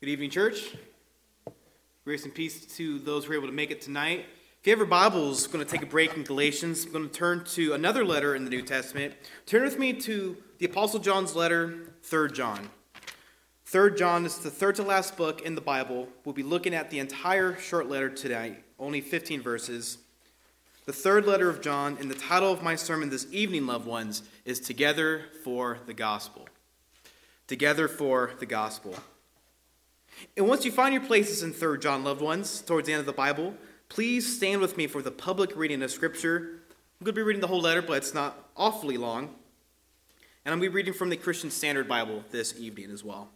Good evening, church. Grace and peace to those who are able to make it tonight. If you have your Bibles, going to take a break in Galatians. I'm going to turn to another letter in the New Testament. Turn with me to the Apostle John's letter, 3 John. 3 John is the third to last book in the Bible. We'll be looking at the entire short letter today, only 15 verses. The third letter of John, and the title of my sermon this evening, loved ones, is Together for the Gospel. Together for the Gospel. And once you find your places in 3 John, loved ones, towards the end of the Bible, please stand with me for the public reading of Scripture. I'm going to be reading the whole letter, but it's not awfully long. And I'm going to be reading from the Christian Standard Bible this evening as well.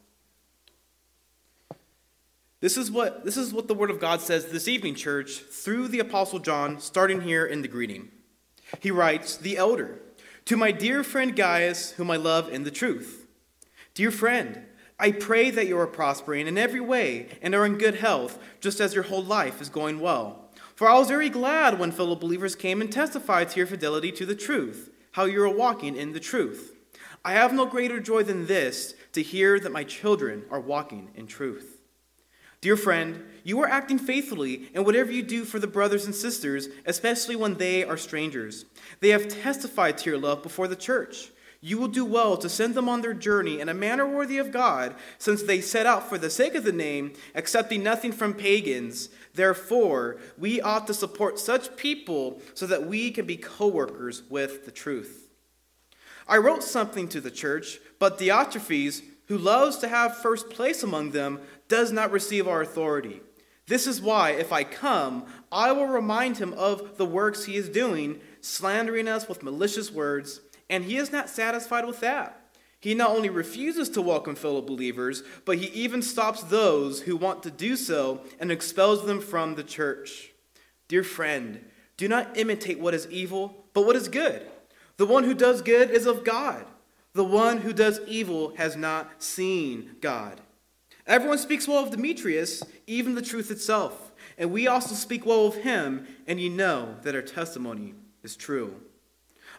This is what this is what the word of God says this evening, church, through the apostle John, starting here in the greeting. He writes, "The elder, to my dear friend Gaius, whom I love in the truth. Dear friend, I pray that you are prospering in every way and are in good health, just as your whole life is going well. For I was very glad when fellow believers came and testified to your fidelity to the truth, how you are walking in the truth. I have no greater joy than this, to hear that my children are walking in truth." Dear friend, you are acting faithfully in whatever you do for the brothers and sisters, especially when they are strangers. They have testified to your love before the church. You will do well to send them on their journey in a manner worthy of God, since they set out for the sake of the name, accepting nothing from pagans. Therefore, we ought to support such people so that we can be co workers with the truth. I wrote something to the church, but Diotrephes, who loves to have first place among them, does not receive our authority. This is why, if I come, I will remind him of the works he is doing, slandering us with malicious words, and he is not satisfied with that. He not only refuses to welcome fellow believers, but he even stops those who want to do so and expels them from the church. Dear friend, do not imitate what is evil, but what is good. The one who does good is of God. The one who does evil has not seen God. Everyone speaks well of Demetrius, even the truth itself. And we also speak well of him, and you know that our testimony is true.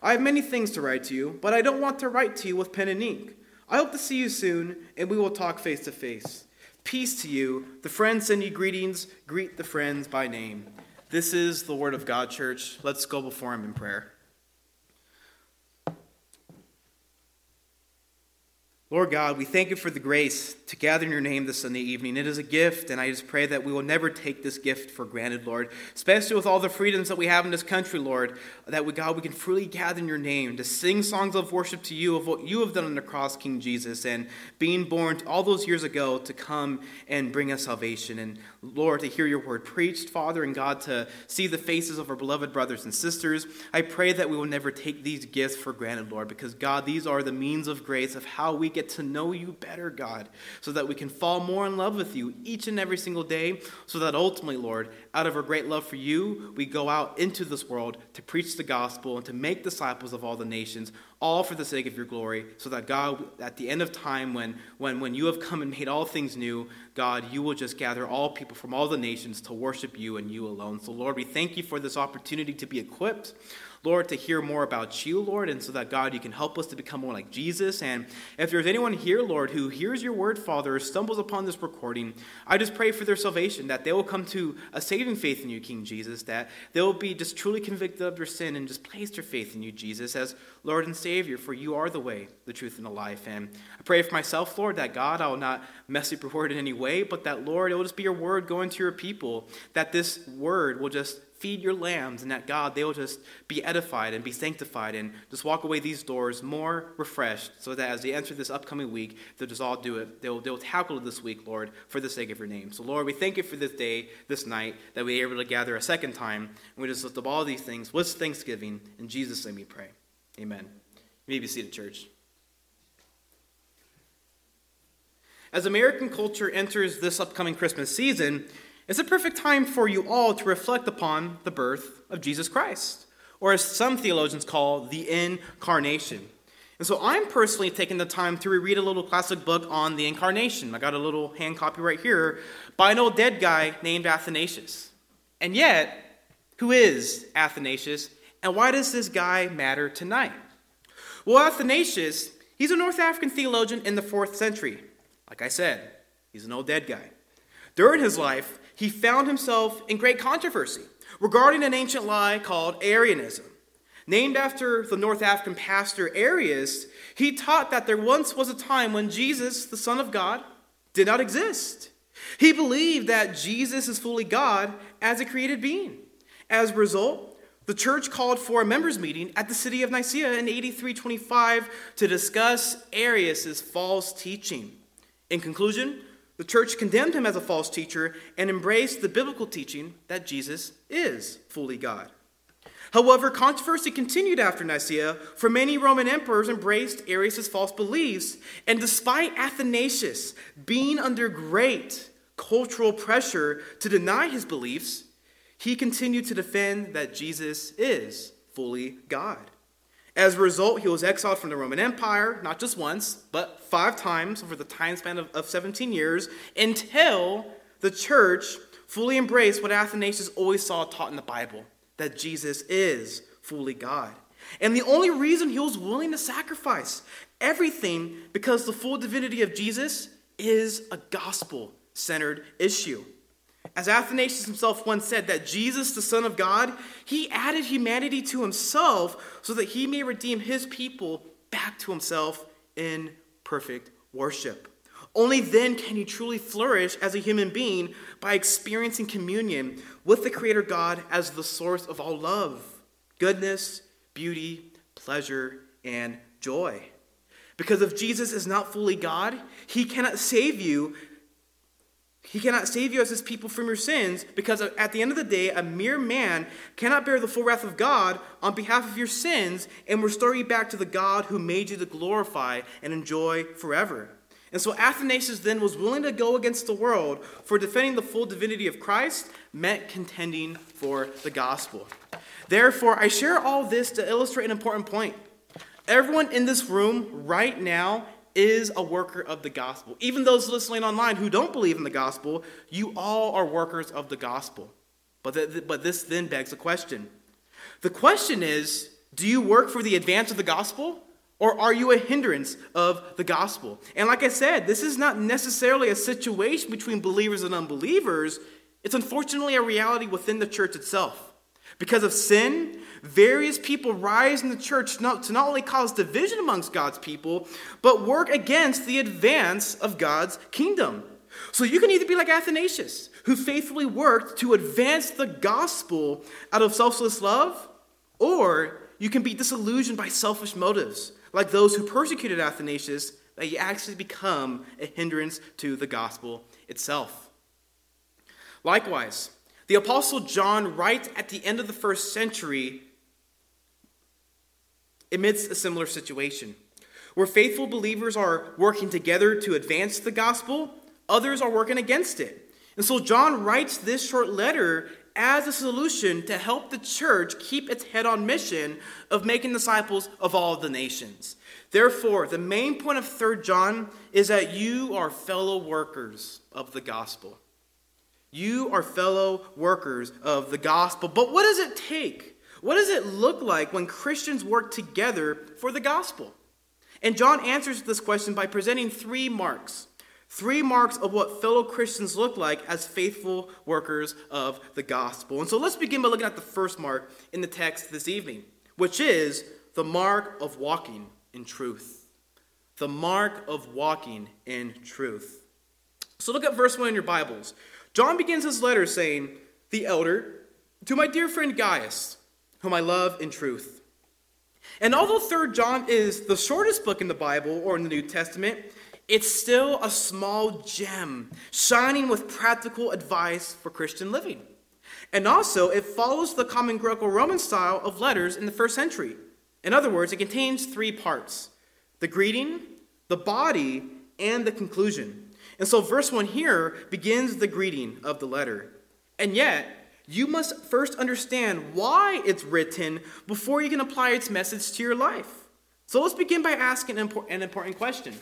I have many things to write to you, but I don't want to write to you with pen and ink. I hope to see you soon, and we will talk face to face. Peace to you. The friends send you greetings. Greet the friends by name. This is the word of God, church. Let's go before him in prayer. Lord God, we thank you for the grace to gather in your name this Sunday evening. It is a gift, and I just pray that we will never take this gift for granted, Lord. Especially with all the freedoms that we have in this country, Lord, that we, God, we can freely gather in your name to sing songs of worship to you of what you have done on the cross, King Jesus, and being born all those years ago to come and bring us salvation. And Lord, to hear your word preached, Father, and God, to see the faces of our beloved brothers and sisters. I pray that we will never take these gifts for granted, Lord, because God, these are the means of grace of how we get to know you better, God, so that we can fall more in love with you each and every single day, so that ultimately, Lord, out of our great love for you, we go out into this world to preach the gospel and to make disciples of all the nations, all for the sake of your glory, so that God, at the end of time, when, when, when you have come and made all things new, God, you will just gather all people from all the nations to worship you and you alone. So, Lord, we thank you for this opportunity to be equipped. Lord, to hear more about you, Lord, and so that, God, you can help us to become more like Jesus. And if there's anyone here, Lord, who hears your word, Father, stumbles upon this recording, I just pray for their salvation, that they will come to a saving faith in you, King Jesus, that they will be just truly convicted of their sin and just place their faith in you, Jesus, as Lord and Savior, for you are the way, the truth, and the life. And I pray for myself, Lord, that God, I will not mess up your word in any way, but that, Lord, it will just be your word going to your people, that this word will just feed your lambs, and that God, they will just be edified and be sanctified and just walk away these doors more refreshed, so that as they enter this upcoming week, they'll just all do it. They'll, they'll tackle this week, Lord, for the sake of your name. So, Lord, we thank you for this day, this night, that we are able to gather a second time, and we just lift up all these things with thanksgiving. In Jesus' name we pray. Amen. You may be seated, church. As American culture enters this upcoming Christmas season, it's a perfect time for you all to reflect upon the birth of Jesus Christ, or as some theologians call, the incarnation. And so I'm personally taking the time to reread a little classic book on the incarnation. I got a little hand copy right here by an old dead guy named Athanasius. And yet, who is Athanasius, and why does this guy matter tonight? Well, Athanasius, he's a North African theologian in the fourth century, like I said. He's an old dead guy. During his life, he found himself in great controversy regarding an ancient lie called Arianism. Named after the North African pastor Arius, he taught that there once was a time when Jesus, the Son of God, did not exist. He believed that Jesus is fully God as a created being. As a result, the church called for a members' meeting at the city of Nicaea in 8325 to discuss Arius' false teaching. In conclusion, the church condemned him as a false teacher and embraced the biblical teaching that Jesus is fully God. However, controversy continued after Nicaea, for many Roman emperors embraced Arius' false beliefs, and despite Athanasius being under great cultural pressure to deny his beliefs, he continued to defend that Jesus is fully God. As a result, he was exiled from the Roman Empire, not just once, but five times over the time span of, of 17 years, until the church fully embraced what Athanasius always saw taught in the Bible that Jesus is fully God. And the only reason he was willing to sacrifice everything because the full divinity of Jesus is a gospel centered issue. As Athanasius himself once said, that Jesus, the Son of God, he added humanity to himself so that he may redeem his people back to himself in perfect worship. Only then can you truly flourish as a human being by experiencing communion with the Creator God as the source of all love, goodness, beauty, pleasure, and joy. Because if Jesus is not fully God, he cannot save you he cannot save you as his people from your sins because at the end of the day, a mere man cannot bear the full wrath of God on behalf of your sins and restore you back to the God who made you to glorify and enjoy forever. And so Athanasius then was willing to go against the world for defending the full divinity of Christ meant contending for the gospel. Therefore, I share all this to illustrate an important point. Everyone in this room right now is a worker of the gospel. Even those listening online who don't believe in the gospel, you all are workers of the gospel. But, the, but this then begs a question. The question is do you work for the advance of the gospel? Or are you a hindrance of the gospel? And like I said, this is not necessarily a situation between believers and unbelievers. It's unfortunately a reality within the church itself. Because of sin, various people rise in the church to not only cause division amongst God's people, but work against the advance of God's kingdom. So you can either be like Athanasius, who faithfully worked to advance the gospel out of selfless love, or you can be disillusioned by selfish motives, like those who persecuted Athanasius, that you actually become a hindrance to the gospel itself. Likewise, the Apostle John writes at the end of the first century amidst a similar situation. Where faithful believers are working together to advance the gospel, others are working against it. And so John writes this short letter as a solution to help the church keep its head on mission of making disciples of all the nations. Therefore, the main point of 3rd John is that you are fellow workers of the gospel. You are fellow workers of the gospel. But what does it take what does it look like when Christians work together for the gospel? And John answers this question by presenting three marks. Three marks of what fellow Christians look like as faithful workers of the gospel. And so let's begin by looking at the first mark in the text this evening, which is the mark of walking in truth. The mark of walking in truth. So look at verse 1 in your Bibles. John begins his letter saying, The elder, to my dear friend Gaius, whom I love in truth. And although 3rd John is the shortest book in the Bible or in the New Testament, it's still a small gem, shining with practical advice for Christian living. And also, it follows the common Greco Roman style of letters in the first century. In other words, it contains three parts the greeting, the body, and the conclusion. And so, verse 1 here begins the greeting of the letter. And yet, you must first understand why it's written before you can apply its message to your life. So let's begin by asking an important question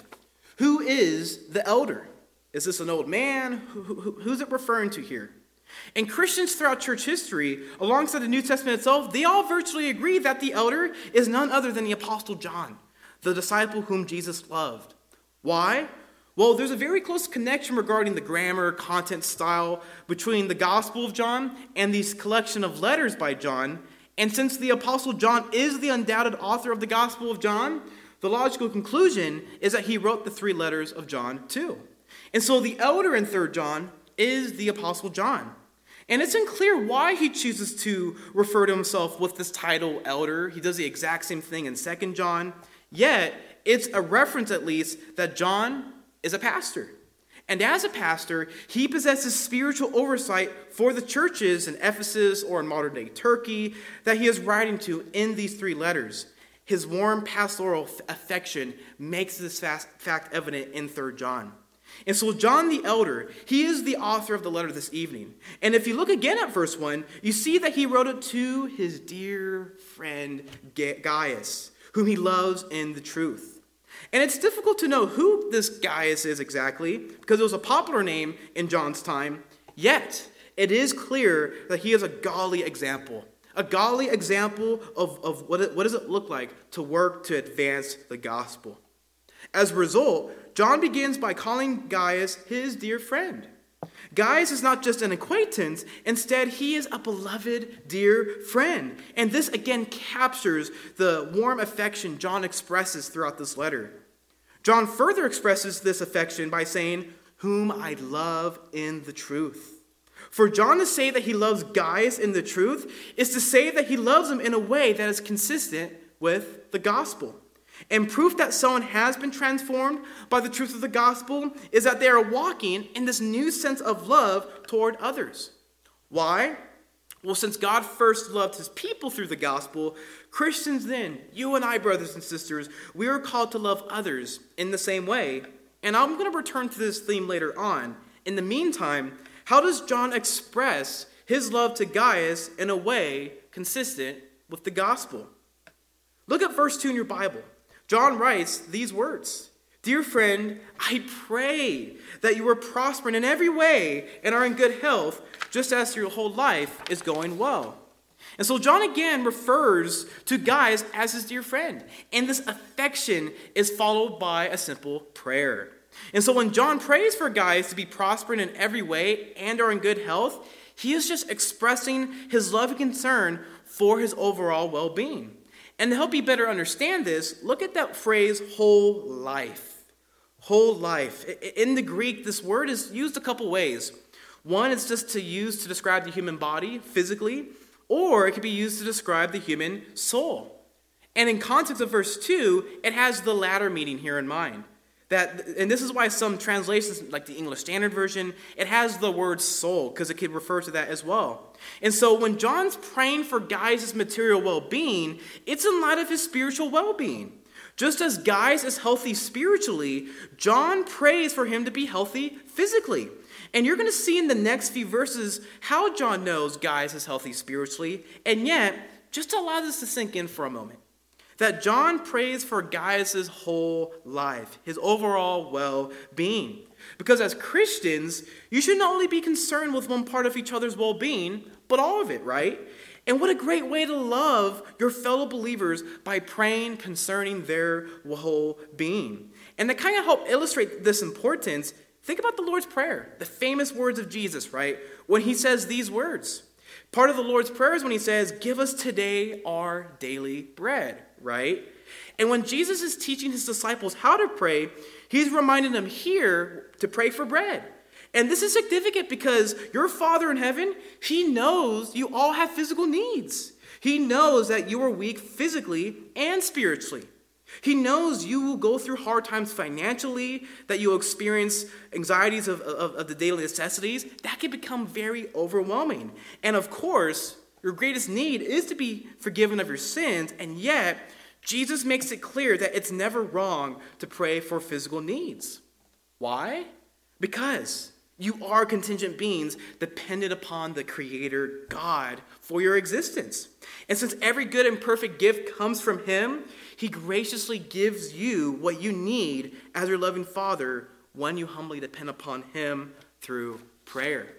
Who is the elder? Is this an old man? Who's it referring to here? And Christians throughout church history, alongside the New Testament itself, they all virtually agree that the elder is none other than the Apostle John, the disciple whom Jesus loved. Why? Well, there's a very close connection regarding the grammar, content, style between the Gospel of John and this collection of letters by John. And since the Apostle John is the undoubted author of the Gospel of John, the logical conclusion is that he wrote the three letters of John too. And so the elder in 3rd John is the Apostle John. And it's unclear why he chooses to refer to himself with this title, elder. He does the exact same thing in 2nd John. Yet, it's a reference at least that John is a pastor. And as a pastor, he possesses spiritual oversight for the churches in Ephesus or in modern day Turkey that he is writing to in these three letters. His warm pastoral affection makes this fact evident in 3 John. And so, John the Elder, he is the author of the letter this evening. And if you look again at verse 1, you see that he wrote it to his dear friend Gaius, whom he loves in the truth. And it's difficult to know who this Gaius is exactly, because it was a popular name in John's time, yet it is clear that he is a godly example. A godly example of, of what, it, what does it look like to work to advance the gospel. As a result, John begins by calling Gaius his dear friend. Gaius is not just an acquaintance, instead, he is a beloved, dear friend. And this again captures the warm affection John expresses throughout this letter. John further expresses this affection by saying, Whom I love in the truth. For John to say that he loves Gaius in the truth is to say that he loves him in a way that is consistent with the gospel. And proof that someone has been transformed by the truth of the gospel is that they are walking in this new sense of love toward others. Why? Well, since God first loved his people through the gospel, Christians then, you and I, brothers and sisters, we are called to love others in the same way. And I'm going to return to this theme later on. In the meantime, how does John express his love to Gaius in a way consistent with the gospel? Look at verse 2 in your Bible. John writes these words Dear friend, I pray that you are prospering in every way and are in good health, just as your whole life is going well. And so John again refers to Gaius as his dear friend. And this affection is followed by a simple prayer. And so when John prays for Gaius to be prospering in every way and are in good health, he is just expressing his love and concern for his overall well being. And to help you better understand this, look at that phrase, whole life. Whole life. In the Greek, this word is used a couple ways. One is just to use to describe the human body physically, or it could be used to describe the human soul. And in context of verse 2, it has the latter meaning here in mind. That, and this is why some translations, like the English Standard Version, it has the word soul, because it could refer to that as well. And so when John's praying for Gaius' material well being, it's in light of his spiritual well being. Just as Gaius is healthy spiritually, John prays for him to be healthy physically. And you're going to see in the next few verses how John knows Gaius is healthy spiritually. And yet, just allow this to sink in for a moment that John prays for Gaius' whole life, his overall well being. Because as Christians, you should not only be concerned with one part of each other's well being, but all of it, right? And what a great way to love your fellow believers by praying concerning their whole being. And to kind of help illustrate this importance, think about the Lord's Prayer, the famous words of Jesus, right? When he says these words. Part of the Lord's Prayer is when he says, Give us today our daily bread right? And when Jesus is teaching his disciples how to pray, he's reminding them here to pray for bread. And this is significant because your Father in heaven, he knows you all have physical needs. He knows that you are weak physically and spiritually. He knows you will go through hard times financially, that you will experience anxieties of, of, of, the daily necessities. That can become very overwhelming. And of course, your greatest need is to be forgiven of your sins, and yet Jesus makes it clear that it's never wrong to pray for physical needs. Why? Because you are contingent beings dependent upon the Creator God for your existence. And since every good and perfect gift comes from Him, He graciously gives you what you need as your loving Father when you humbly depend upon Him through prayer.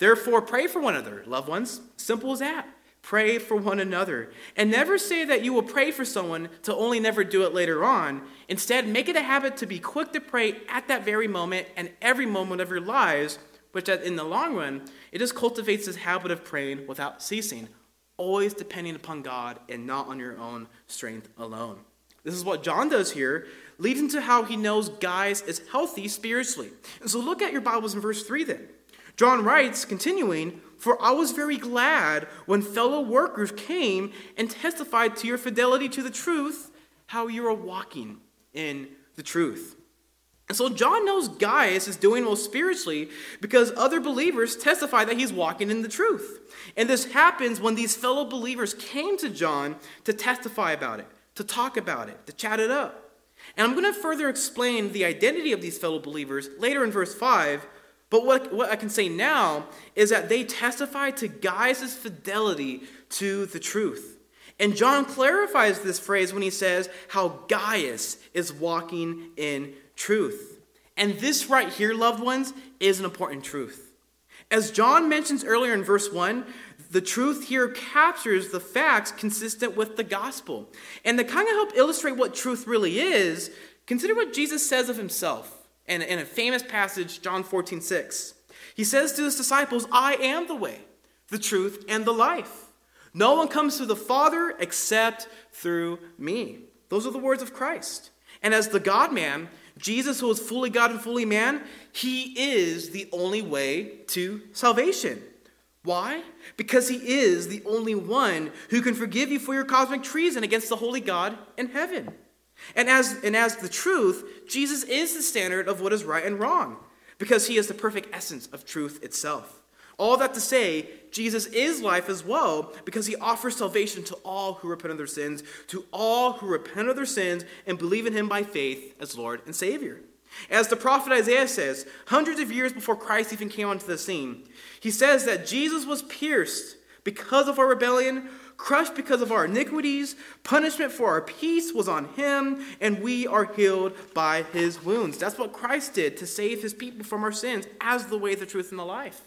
Therefore, pray for one another, loved ones. Simple as that. Pray for one another. And never say that you will pray for someone to only never do it later on. Instead, make it a habit to be quick to pray at that very moment and every moment of your lives, which in the long run, it just cultivates this habit of praying without ceasing, always depending upon God and not on your own strength alone. This is what John does here, leading to how he knows Gaius is healthy spiritually. And so look at your Bibles in verse 3 then. John writes, continuing, For I was very glad when fellow workers came and testified to your fidelity to the truth, how you are walking in the truth. And so John knows Gaius is doing well spiritually because other believers testify that he's walking in the truth. And this happens when these fellow believers came to John to testify about it, to talk about it, to chat it up. And I'm going to further explain the identity of these fellow believers later in verse 5 but what, what I can say now is that they testify to Gaius' fidelity to the truth. And John clarifies this phrase when he says how Gaius is walking in truth. And this right here, loved ones, is an important truth. As John mentions earlier in verse 1, the truth here captures the facts consistent with the gospel. And to kind of help illustrate what truth really is, consider what Jesus says of himself. And in a famous passage, John 14, 6, he says to his disciples, I am the way, the truth, and the life. No one comes to the Father except through me. Those are the words of Christ. And as the God man, Jesus, who is fully God and fully man, he is the only way to salvation. Why? Because he is the only one who can forgive you for your cosmic treason against the holy God in heaven. And as, and as the truth, Jesus is the standard of what is right and wrong, because he is the perfect essence of truth itself. All that to say, Jesus is life as well, because he offers salvation to all who repent of their sins, to all who repent of their sins and believe in him by faith as Lord and Savior. As the prophet Isaiah says, hundreds of years before Christ even came onto the scene, he says that Jesus was pierced because of our rebellion, crushed because of our iniquities. Punishment for our peace was on him, and we are healed by his wounds. That's what Christ did to save his people from our sins as the way, the truth, and the life.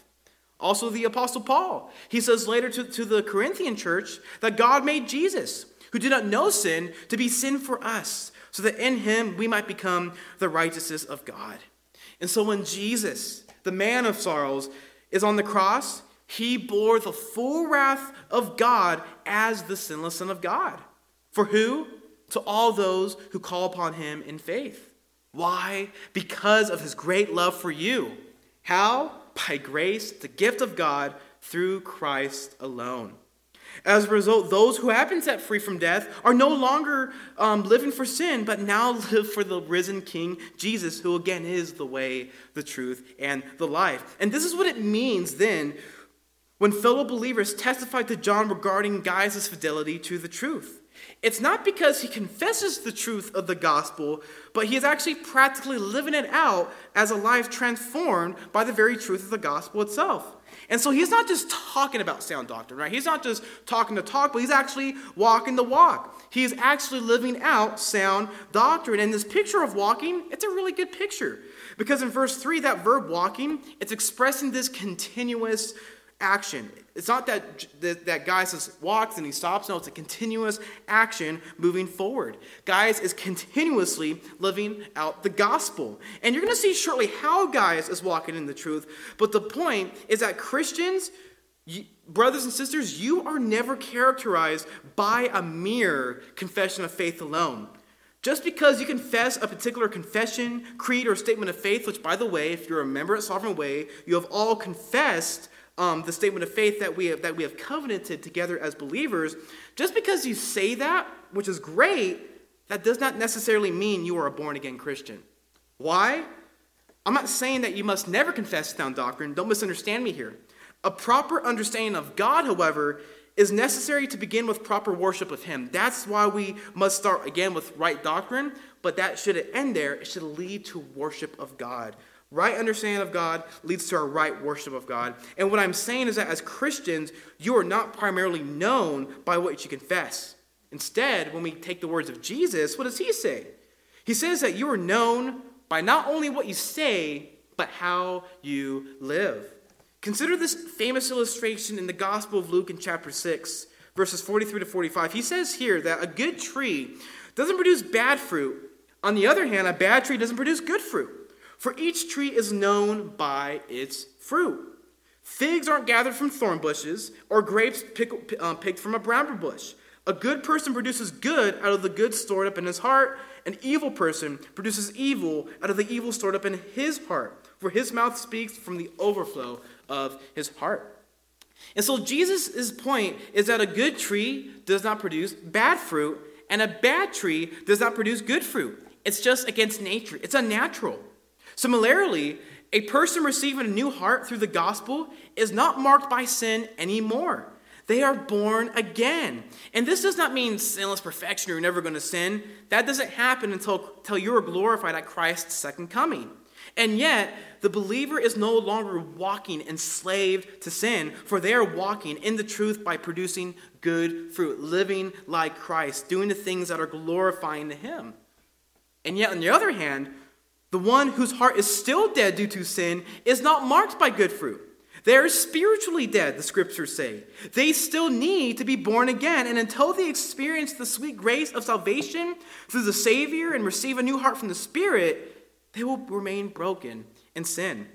Also, the Apostle Paul. He says later to, to the Corinthian church that God made Jesus, who did not know sin, to be sin for us, so that in him we might become the righteousness of God. And so when Jesus, the man of sorrows, is on the cross, he bore the full wrath of God as the sinless Son of God. For who? To all those who call upon him in faith. Why? Because of his great love for you. How? By grace, the gift of God through Christ alone. As a result, those who have been set free from death are no longer um, living for sin, but now live for the risen King Jesus, who again is the way, the truth, and the life. And this is what it means then when fellow believers testified to John regarding Gaius' fidelity to the truth. It's not because he confesses the truth of the gospel, but he is actually practically living it out as a life transformed by the very truth of the gospel itself. And so he's not just talking about sound doctrine, right? He's not just talking the talk, but he's actually walking the walk. He's actually living out sound doctrine. And this picture of walking, it's a really good picture. Because in verse 3, that verb walking, it's expressing this continuous action. It's not that, that, Gaius just walks and he stops. No, it's a continuous action moving forward. Gaius is continuously living out the gospel. And you're going to see shortly how Gaius is walking in the truth. But the point is that Christians, brothers and sisters, you are never characterized by a mere confession of faith alone. Just because you confess a particular confession, creed, or statement of faith, which, by the way, if you're a member at Sovereign Way, you have all confessed um, the statement of faith that we, have, that we have covenanted together as believers, just because you say that, which is great, that does not necessarily mean you are a born again Christian. Why? I'm not saying that you must never confess sound doctrine. Don't misunderstand me here. A proper understanding of God, however, is necessary to begin with proper worship of Him. That's why we must start again with right doctrine, but that shouldn't end there. It should lead to worship of God. Right understanding of God leads to our right worship of God. And what I'm saying is that as Christians, you are not primarily known by what you confess. Instead, when we take the words of Jesus, what does he say? He says that you are known by not only what you say, but how you live. Consider this famous illustration in the Gospel of Luke in chapter 6, verses 43 to 45. He says here that a good tree doesn't produce bad fruit. On the other hand, a bad tree doesn't produce good fruit. For each tree is known by its fruit. Figs aren't gathered from thorn bushes, or grapes pick, uh, picked from a bramble bush. A good person produces good out of the good stored up in his heart. An evil person produces evil out of the evil stored up in his heart. For his mouth speaks from the overflow of his heart. And so Jesus' point is that a good tree does not produce bad fruit, and a bad tree does not produce good fruit. It's just against nature, it's unnatural. Similarly, a person receiving a new heart through the gospel is not marked by sin anymore. They are born again. And this does not mean sinless perfection, you're never going to sin. That doesn't happen until, until you are glorified at Christ's second coming. And yet, the believer is no longer walking enslaved to sin, for they are walking in the truth by producing good fruit, living like Christ, doing the things that are glorifying to Him. And yet, on the other hand, the one whose heart is still dead due to sin is not marked by good fruit. They are spiritually dead, the scriptures say. They still need to be born again. And until they experience the sweet grace of salvation through the Savior and receive a new heart from the Spirit, they will remain broken in sin.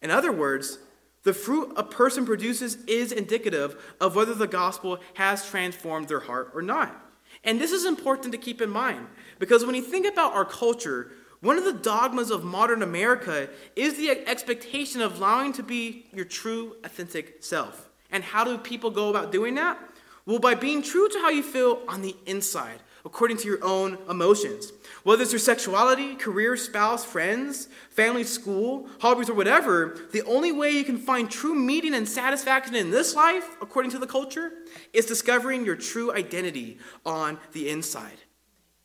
In other words, the fruit a person produces is indicative of whether the gospel has transformed their heart or not. And this is important to keep in mind because when you think about our culture, one of the dogmas of modern America is the expectation of allowing to be your true, authentic self. And how do people go about doing that? Well, by being true to how you feel on the inside, according to your own emotions. Whether it's your sexuality, career, spouse, friends, family, school, hobbies, or whatever, the only way you can find true meaning and satisfaction in this life, according to the culture, is discovering your true identity on the inside.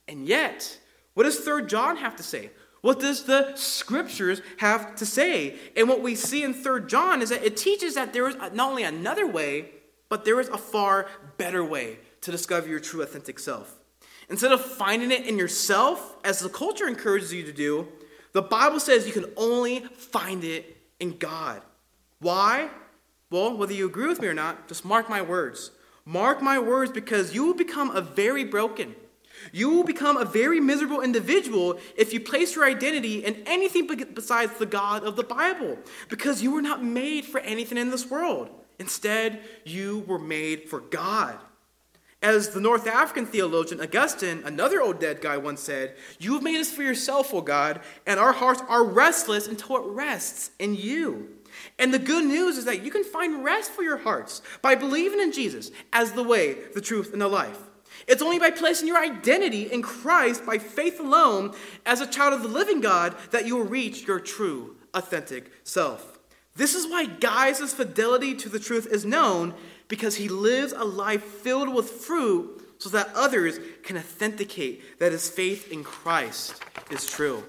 And yet, what does 3 John have to say? What does the scriptures have to say? And what we see in 3 John is that it teaches that there is not only another way, but there is a far better way to discover your true authentic self. Instead of finding it in yourself, as the culture encourages you to do, the Bible says you can only find it in God. Why? Well, whether you agree with me or not, just mark my words. Mark my words because you will become a very broken, you will become a very miserable individual if you place your identity in anything besides the God of the Bible, because you were not made for anything in this world. Instead, you were made for God. As the North African theologian Augustine, another old dead guy, once said, You have made us for yourself, O God, and our hearts are restless until it rests in you. And the good news is that you can find rest for your hearts by believing in Jesus as the way, the truth, and the life. It's only by placing your identity in Christ by faith alone as a child of the living God that you will reach your true, authentic self. This is why Gaius' fidelity to the truth is known because he lives a life filled with fruit so that others can authenticate that his faith in Christ is true.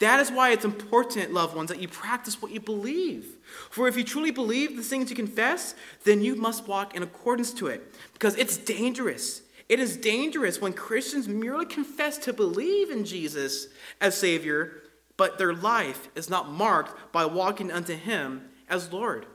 That is why it's important, loved ones, that you practice what you believe. For if you truly believe the things you confess, then you must walk in accordance to it because it's dangerous it is dangerous when Christians merely confess to believe in Jesus as Savior, but their life is not marked by walking unto Him as Lord.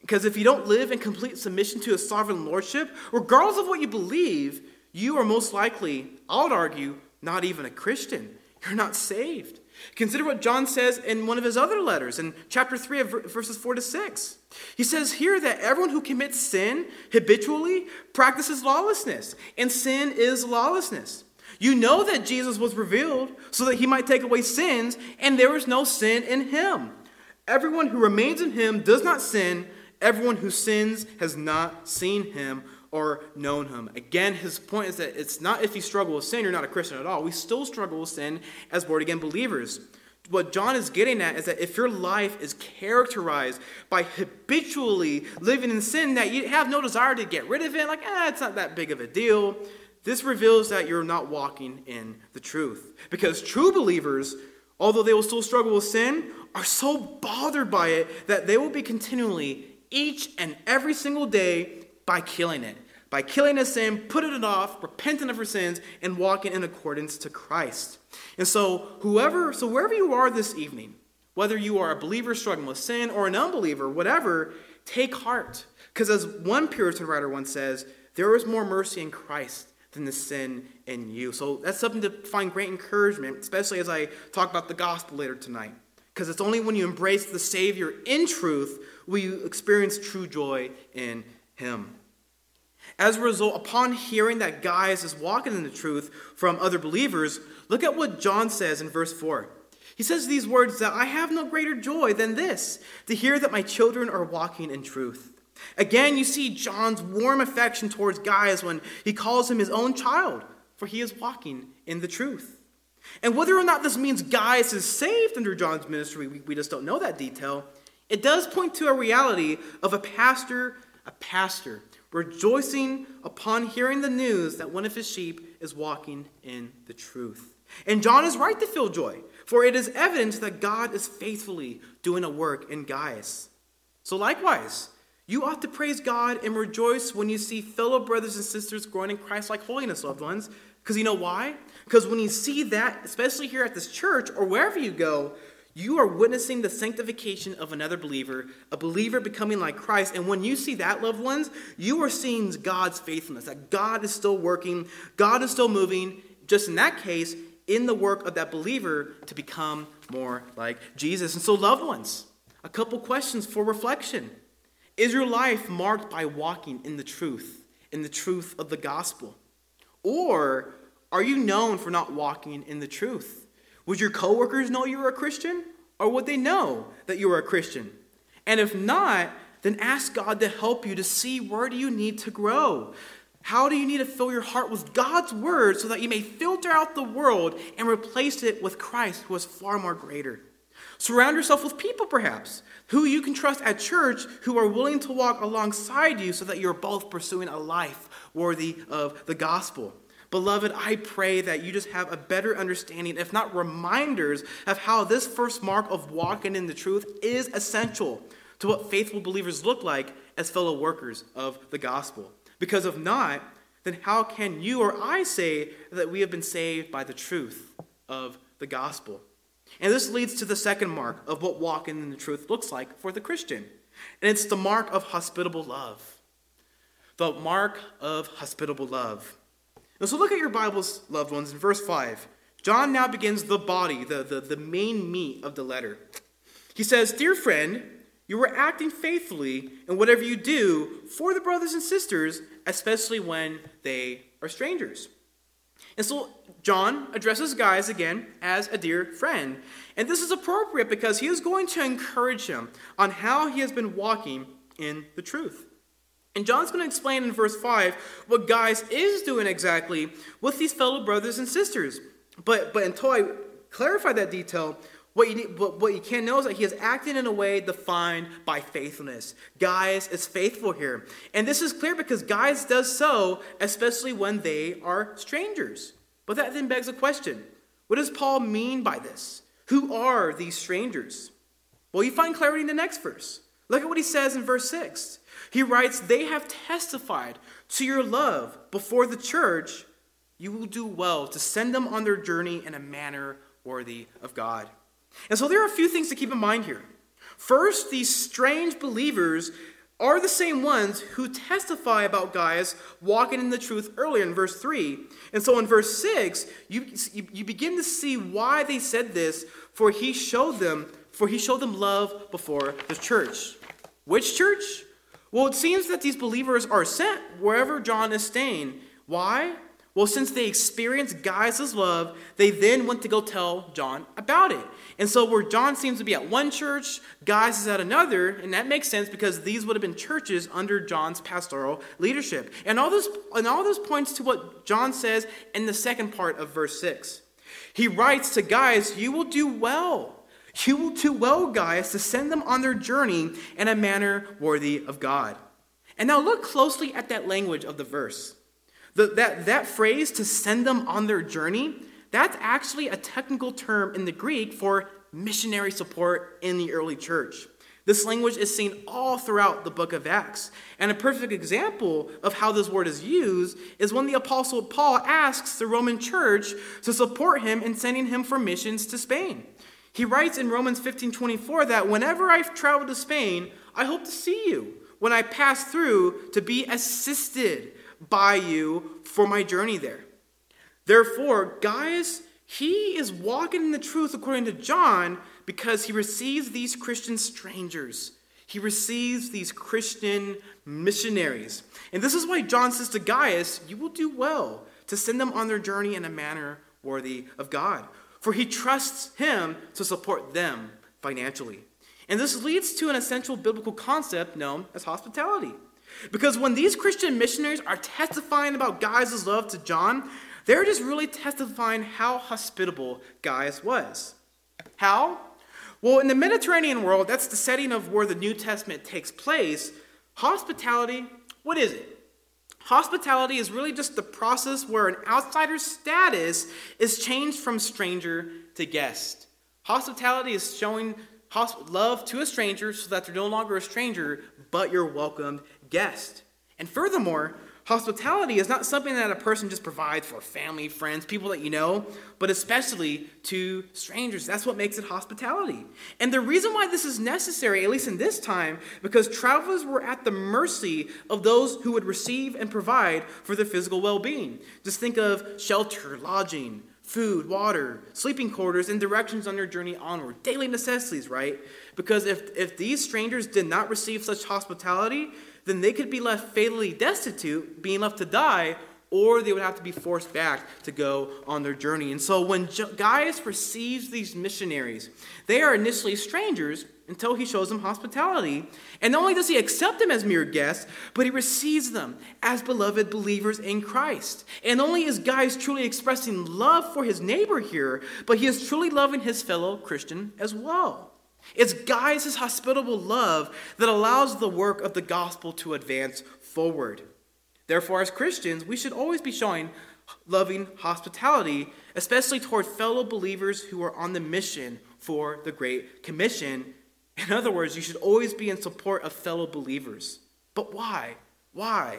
Because if you don't live in complete submission to His sovereign Lordship, regardless of what you believe, you are most likely, I would argue, not even a Christian. You're not saved. Consider what John says in one of his other letters in chapter 3 of verses 4 to 6. He says here that everyone who commits sin habitually practices lawlessness, and sin is lawlessness. You know that Jesus was revealed so that he might take away sins, and there is no sin in him. Everyone who remains in him does not sin. Everyone who sins has not seen him or known him. Again, his point is that it's not if you struggle with sin, you're not a Christian at all. We still struggle with sin as born again believers. What John is getting at is that if your life is characterized by habitually living in sin, that you have no desire to get rid of it, like, ah, it's not that big of a deal, this reveals that you're not walking in the truth. Because true believers, although they will still struggle with sin, are so bothered by it that they will be continually, each and every single day, by killing it. By killing a sin, putting it off, repenting of her sins, and walking in accordance to Christ. And so, whoever, so wherever you are this evening, Whether you are a believer struggling with sin or an unbeliever, whatever, take heart. Because as one Puritan writer once says, there is more mercy in Christ than the sin in you. So that's something to find great encouragement, especially as I talk about the gospel later tonight. Because it's only when you embrace the Savior in truth will you experience true joy in Him. As a result, upon hearing that Gaius is walking in the truth from other believers, look at what John says in verse 4. He says these words that I have no greater joy than this, to hear that my children are walking in truth. Again, you see John's warm affection towards Gaius when he calls him his own child, for he is walking in the truth. And whether or not this means Gaius is saved under John's ministry, we, we just don't know that detail. It does point to a reality of a pastor, a pastor, rejoicing upon hearing the news that one of his sheep is walking in the truth. And John is right to feel joy, for it is evidence that God is faithfully doing a work in Gaius. So, likewise, you ought to praise God and rejoice when you see fellow brothers and sisters growing in Christ like holiness, loved ones. Because you know why? Because when you see that, especially here at this church or wherever you go, you are witnessing the sanctification of another believer, a believer becoming like Christ. And when you see that, loved ones, you are seeing God's faithfulness, that God is still working, God is still moving, just in that case, in the work of that believer to become more like Jesus. And so, loved ones, a couple questions for reflection. Is your life marked by walking in the truth, in the truth of the gospel? Or are you known for not walking in the truth? Would your coworkers know you are a Christian? Or would they know that you are a Christian? And if not, then ask God to help you to see where do you need to grow? How do you need to fill your heart with God's word so that you may filter out the world and replace it with Christ, who is far more greater? Surround yourself with people, perhaps, who you can trust at church who are willing to walk alongside you so that you're both pursuing a life worthy of the gospel. Beloved, I pray that you just have a better understanding, if not reminders, of how this first mark of walking in the truth is essential to what faithful believers look like as fellow workers of the gospel. Because if not, then how can you or I say that we have been saved by the truth of the gospel? And this leads to the second mark of what walking in the truth looks like for the Christian. And it's the mark of hospitable love. The mark of hospitable love. And so look at your Bibles, loved ones, in verse 5. John now begins the body, the, the, the main meat of the letter. He says, Dear friend, you are acting faithfully in whatever you do for the brothers and sisters, especially when they are strangers. And so John addresses Gaius again as a dear friend. And this is appropriate because he is going to encourage him on how he has been walking in the truth. And John's going to explain in verse 5 what Gaius is doing exactly with these fellow brothers and sisters. But, but until I clarify that detail, what you, need, what, what you can know is that he is acting in a way defined by faithfulness. Gaius is faithful here. And this is clear because Gaius does so, especially when they are strangers. But that then begs a question what does Paul mean by this? Who are these strangers? Well, you find clarity in the next verse. Look at what he says in verse 6. He writes, They have testified to your love before the church. You will do well to send them on their journey in a manner worthy of God. And so there are a few things to keep in mind here. First, these strange believers are the same ones who testify about Gaius walking in the truth earlier in verse 3. And so in verse 6, you, you begin to see why they said this, for he showed them, for he showed them love before the church. Which church? Well, it seems that these believers are sent wherever John is staying. Why? Well, since they experienced Gaius' love, they then went to go tell John about it. And so, where John seems to be at one church, Gaius is at another, and that makes sense because these would have been churches under John's pastoral leadership. And all this, and all this points to what John says in the second part of verse 6. He writes to Gaius, You will do well. Will do well, Gaius, to send them on their journey in a manner worthy of God. And now look closely at that language of the verse. The, that, that phrase, to send them on their journey, that's actually a technical term in the Greek for missionary support in the early church. This language is seen all throughout the book of Acts. And a perfect example of how this word is used is when the Apostle Paul asks the Roman church to support him in sending him for missions to Spain. He writes in Romans 15 24 that whenever I've traveled to Spain, I hope to see you when I pass through to be assisted by you for my journey there. Therefore, Gaius, he is walking in the truth according to John because he receives these Christian strangers. He receives these Christian missionaries. And this is why John says to Gaius, You will do well to send them on their journey in a manner worthy of God. For he trusts him to support them financially. And this leads to an essential biblical concept known as hospitality. Because when these Christian missionaries are testifying about Gaius' love to John, they're just really testifying how hospitable Gaius was. How? Well, in the Mediterranean world, that's the setting of where the New Testament takes place. Hospitality, what is it? Hospitality is really just the process where an outsider's status is changed from stranger to guest. Hospitality is showing love to a stranger so that they're no longer a stranger, but your welcomed guest. And furthermore, hospitality is not something that a person just provides for family, friends, people that you know, but especially to strangers. That's what makes it hospitality. And the reason why this is necessary, at least in this time, because travelers were at the mercy of those who would receive and provide for their physical well being. Just think of shelter, lodging, food, water, sleeping quarters, and directions on their journey onward. Daily necessities, right? Because if, if these strangers did not receive such hospitality, then they could be left fatally destitute, being left to die, or they would have to be forced back to go on their journey. And so when Gaius receives these missionaries, they are initially strangers until he shows them hospitality. And not only does he accept them as mere guests, but he receives them as beloved believers in Christ. And only is Gaius truly expressing love for his neighbor here, but he is truly loving his fellow Christian as well. It's Gaius' hospitable love that allows the work of the gospel to advance forward. Therefore, as Christians, we should always be showing loving hospitality, especially toward fellow believers who are on the mission for the Great Commission. In other words, you should always be in support of fellow believers. But why? Why?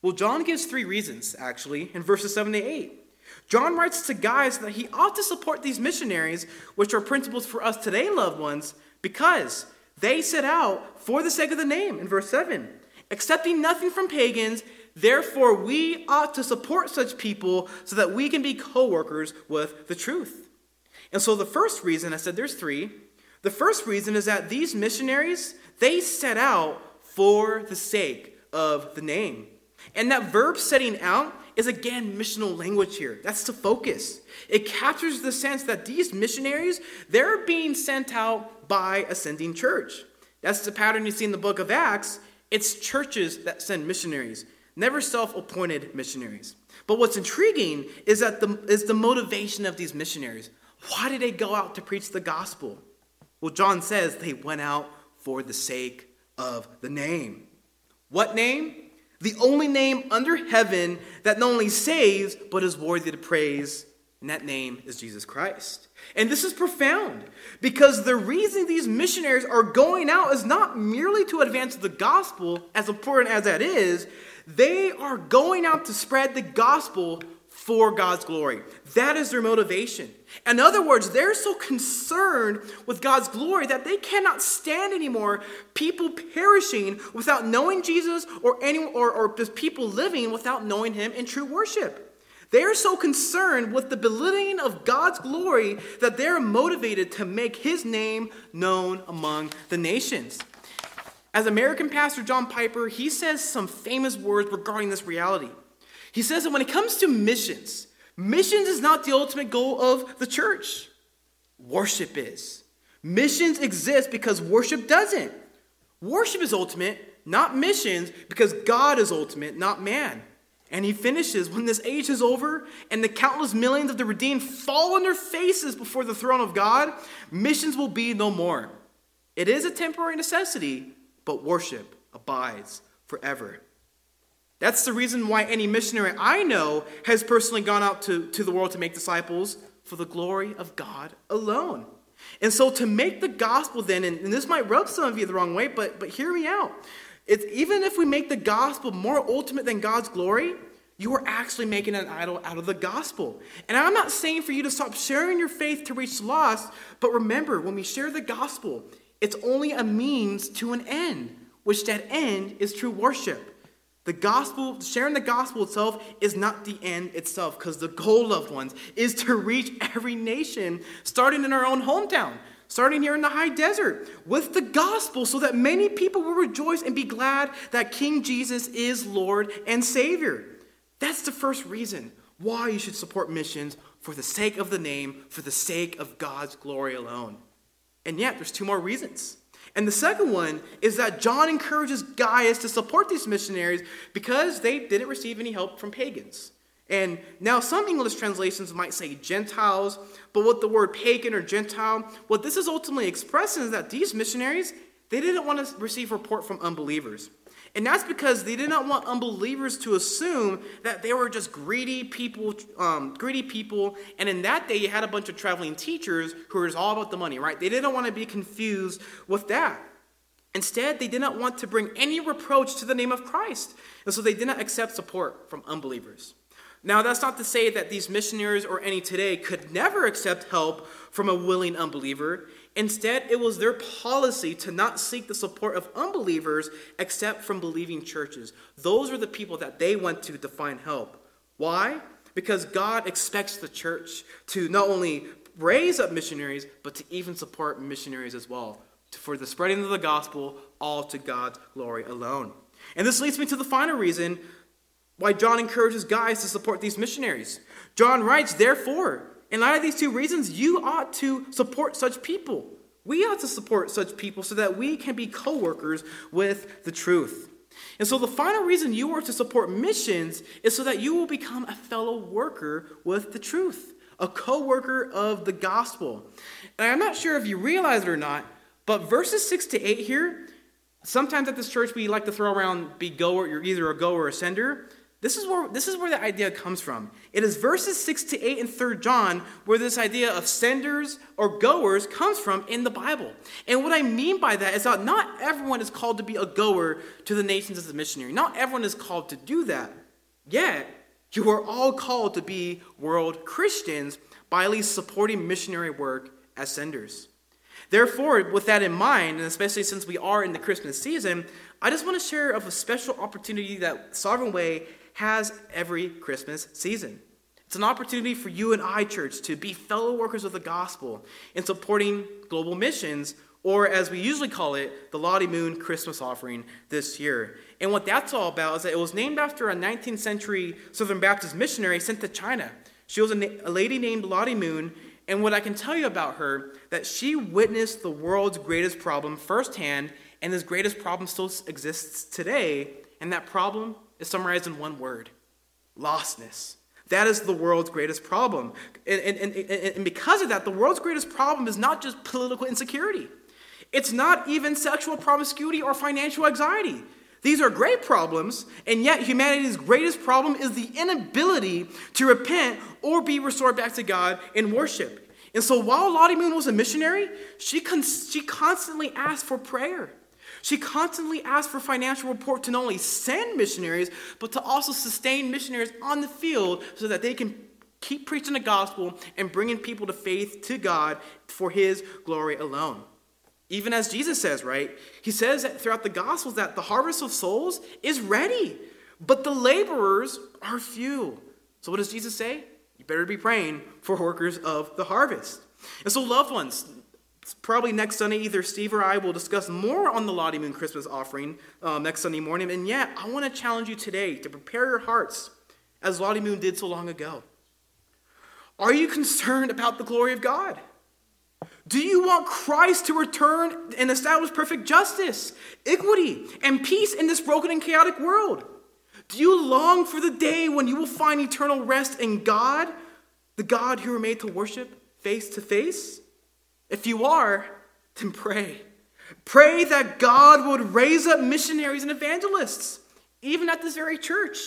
Well, John gives three reasons, actually, in verses 7 to 8. John writes to Gaius that he ought to support these missionaries, which are principles for us today, loved ones, because they set out for the sake of the name in verse 7. Accepting nothing from pagans, therefore we ought to support such people so that we can be co workers with the truth. And so the first reason, I said there's three. The first reason is that these missionaries, they set out for the sake of the name. And that verb setting out is again missional language here. That's the focus. It captures the sense that these missionaries, they're being sent out by a sending church. That's the pattern you see in the book of Acts. It's churches that send missionaries, never self-appointed missionaries. But what's intriguing is that the is the motivation of these missionaries. Why did they go out to preach the gospel? Well, John says they went out for the sake of the name. What name? The only name under heaven that not only saves, but is worthy to praise. And that name is Jesus Christ. And this is profound because the reason these missionaries are going out is not merely to advance the gospel, as important as that is, they are going out to spread the gospel for God's glory. That is their motivation. In other words, they're so concerned with God's glory that they cannot stand anymore people perishing without knowing Jesus or, any, or, or people living without knowing Him in true worship. They are so concerned with the belittling of God's glory that they're motivated to make His name known among the nations. As American pastor John Piper, he says some famous words regarding this reality. He says that when it comes to missions, missions is not the ultimate goal of the church. Worship is. Missions exist because worship doesn't. Worship is ultimate, not missions, because God is ultimate, not man. And he finishes when this age is over and the countless millions of the redeemed fall on their faces before the throne of God, missions will be no more. It is a temporary necessity, but worship abides forever. That's the reason why any missionary I know has personally gone out to, to the world to make disciples for the glory of God alone. And so to make the gospel then, and, and this might rub some of you the wrong way, but, but hear me out. It's, even if we make the gospel more ultimate than God's glory, you are actually making an idol out of the gospel. And I'm not saying for you to stop sharing your faith to reach the lost, but remember, when we share the gospel, it's only a means to an end, which that end is true worship. The gospel, sharing the gospel itself is not the end itself, because the goal, loved ones, is to reach every nation, starting in our own hometown, starting here in the high desert, with the gospel, so that many people will rejoice and be glad that King Jesus is Lord and Savior. That's the first reason why you should support missions for the sake of the name, for the sake of God's glory alone. And yet, there's two more reasons. And the second one is that John encourages Gaius to support these missionaries because they didn't receive any help from pagans. And now some English translations might say Gentiles, but what the word pagan or Gentile, what this is ultimately expressing is that these missionaries, they didn't want to receive report from unbelievers. And that's because they did not want unbelievers to assume that they were just greedy people, um, greedy people. And in that day, you had a bunch of traveling teachers who were all about the money, right? They didn't want to be confused with that. Instead, they did not want to bring any reproach to the name of Christ. And so they did not accept support from unbelievers. Now, that's not to say that these missionaries or any today could never accept help from a willing unbeliever. Instead, it was their policy to not seek the support of unbelievers except from believing churches. Those were the people that they went to to find help. Why? Because God expects the church to not only raise up missionaries, but to even support missionaries as well, for the spreading of the gospel, all to God's glory alone. And this leads me to the final reason why John encourages Gaius to support these missionaries. John writes, Therefore, in light of these two reasons, you ought to support such people. We ought to support such people so that we can be co workers with the truth. And so, the final reason you are to support missions is so that you will become a fellow worker with the truth, a co worker of the gospel. And I'm not sure if you realize it or not, but verses 6 to 8 here, sometimes at this church we like to throw around be goer, you're either a goer or a sender. This is where this is where the idea comes from. It is verses 6 to 8 in 3 John where this idea of senders or goers comes from in the Bible. And what I mean by that is that not everyone is called to be a goer to the nations as a missionary. Not everyone is called to do that. Yet, you are all called to be world Christians by at least supporting missionary work as senders. Therefore, with that in mind, and especially since we are in the Christmas season, I just want to share of a special opportunity that Sovereign Way has every Christmas season. It's an opportunity for you and I, church, to be fellow workers of the gospel in supporting global missions, or as we usually call it, the Lottie Moon Christmas offering this year. And what that's all about is that it was named after a 19th century Southern Baptist missionary sent to China. She was a, na- a lady named Lottie Moon, and what I can tell you about her, that she witnessed the world's greatest problem firsthand, and this greatest problem still exists today, and that problem is summarized in one word lostness. That is the world's greatest problem. And, and, and, and because of that, the world's greatest problem is not just political insecurity, it's not even sexual promiscuity or financial anxiety. These are great problems, and yet humanity's greatest problem is the inability to repent or be restored back to God in worship. And so while Lottie Moon was a missionary, she, con- she constantly asked for prayer. She constantly asked for financial support to not only send missionaries, but to also sustain missionaries on the field so that they can keep preaching the gospel and bringing people to faith to God for his glory alone. Even as Jesus says, right? He says that throughout the gospels that the harvest of souls is ready, but the laborers are few. So what does Jesus say? You better be praying for workers of the harvest. And so, loved ones, Probably next Sunday, either Steve or I will discuss more on the Lottie Moon Christmas offering um, next Sunday morning. And yet, I want to challenge you today to prepare your hearts as Lottie Moon did so long ago. Are you concerned about the glory of God? Do you want Christ to return and establish perfect justice, equity, and peace in this broken and chaotic world? Do you long for the day when you will find eternal rest in God, the God who were made to worship face to face? If you are, then pray. Pray that God would raise up missionaries and evangelists, even at this very church,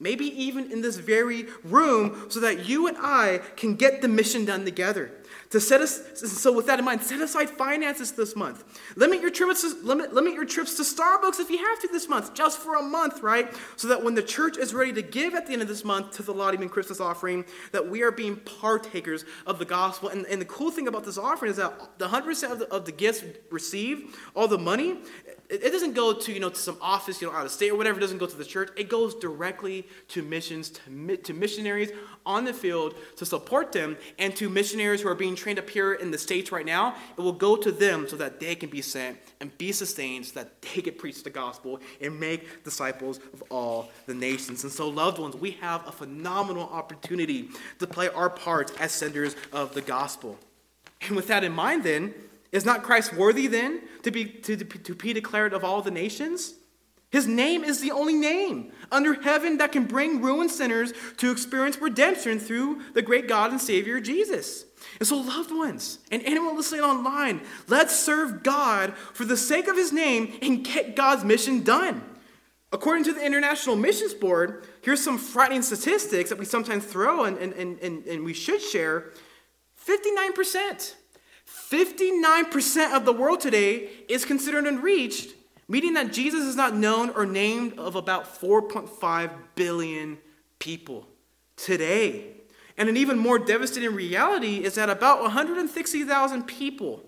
maybe even in this very room, so that you and I can get the mission done together. To set us so with that in mind set aside finances this month. Limit your trips to, limit, limit your trips to starbucks if you have to this month just for a month right? So that when the church is ready to give at the end of this month to the Lottie Christmas offering that we are being partakers of the gospel. And, and the cool thing about this offering is that the 100% of the, of the gifts received all the money it, doesn't go to you know to some office you know out of state or whatever. It doesn't go to the church. It goes directly to missions to, to missionaries on the field to support them and to missionaries who are being trained up here in the states right now it will go to them so that they can be sent and be sustained so that they can preach the gospel and make disciples of all the nations and so loved ones we have a phenomenal opportunity to play our part as senders of the gospel and with that in mind then is not Christ worthy then to be, to, to be declared of all the nations? His name is the only name under heaven that can bring ruined sinners to experience redemption through the great God and Savior Jesus. And so, loved ones, and anyone listening online, let's serve God for the sake of His name and get God's mission done. According to the International Missions Board, here's some frightening statistics that we sometimes throw and, and, and, and we should share 59% 59% of the world today is considered unreached, meaning that Jesus is not known or named of about 4.5 billion people today. And an even more devastating reality is that about 160,000 people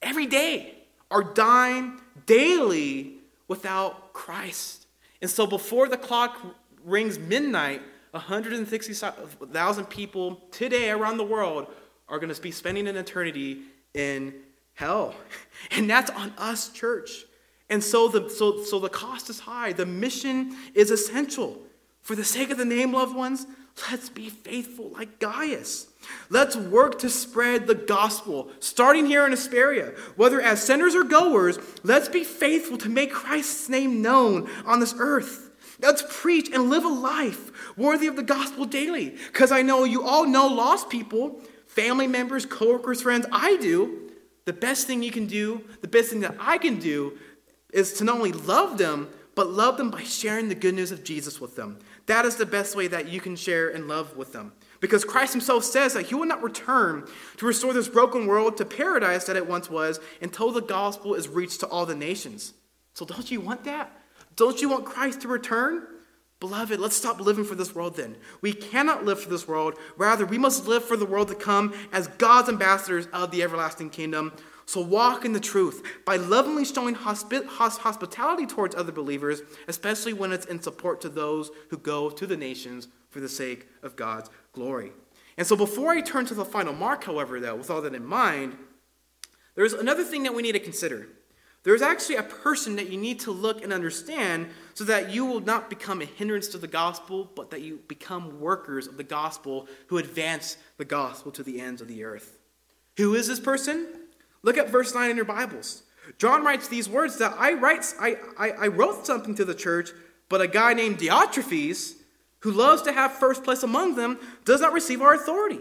every day are dying daily without Christ. And so before the clock rings midnight, 160,000 people today around the world are going to be spending an eternity in hell. And that's on us, church. And so the, so, so the cost is high. The mission is essential. For the sake of the name, loved ones, let's be faithful like Gaius. Let's work to spread the gospel, starting here in Hesperia. Whether as senders or goers, let's be faithful to make Christ's name known on this earth. Let's preach and live a life worthy of the gospel daily. Because I know you all know lost people family members, coworkers, friends, I do, the best thing you can do, the best thing that I can do is to not only love them, but love them by sharing the good news of Jesus with them. That is the best way that you can share and love with them. Because Christ himself says that he will not return to restore this broken world to paradise that it once was until the gospel is reached to all the nations. So don't you want that? Don't you want Christ to return? Beloved, let's stop living for this world then. We cannot live for this world. Rather, we must live for the world to come as God's ambassadors of the everlasting kingdom. So walk in the truth by lovingly showing hospi- hospitality towards other believers, especially when it's in support to those who go to the nations for the sake of God's glory. And so before I turn to the final mark, however, though, with all that in mind, there's another thing that we need to consider. There's actually a person that you need to look and understand so that you will not become a hindrance to the gospel, but that you become workers of the gospel who advance the gospel to the ends of the earth. Who is this person? Look at verse 9 in your Bibles. John writes these words that I, write, I, I, I wrote something to the church, but a guy named Diotrephes, who loves to have first place among them, does not receive our authority.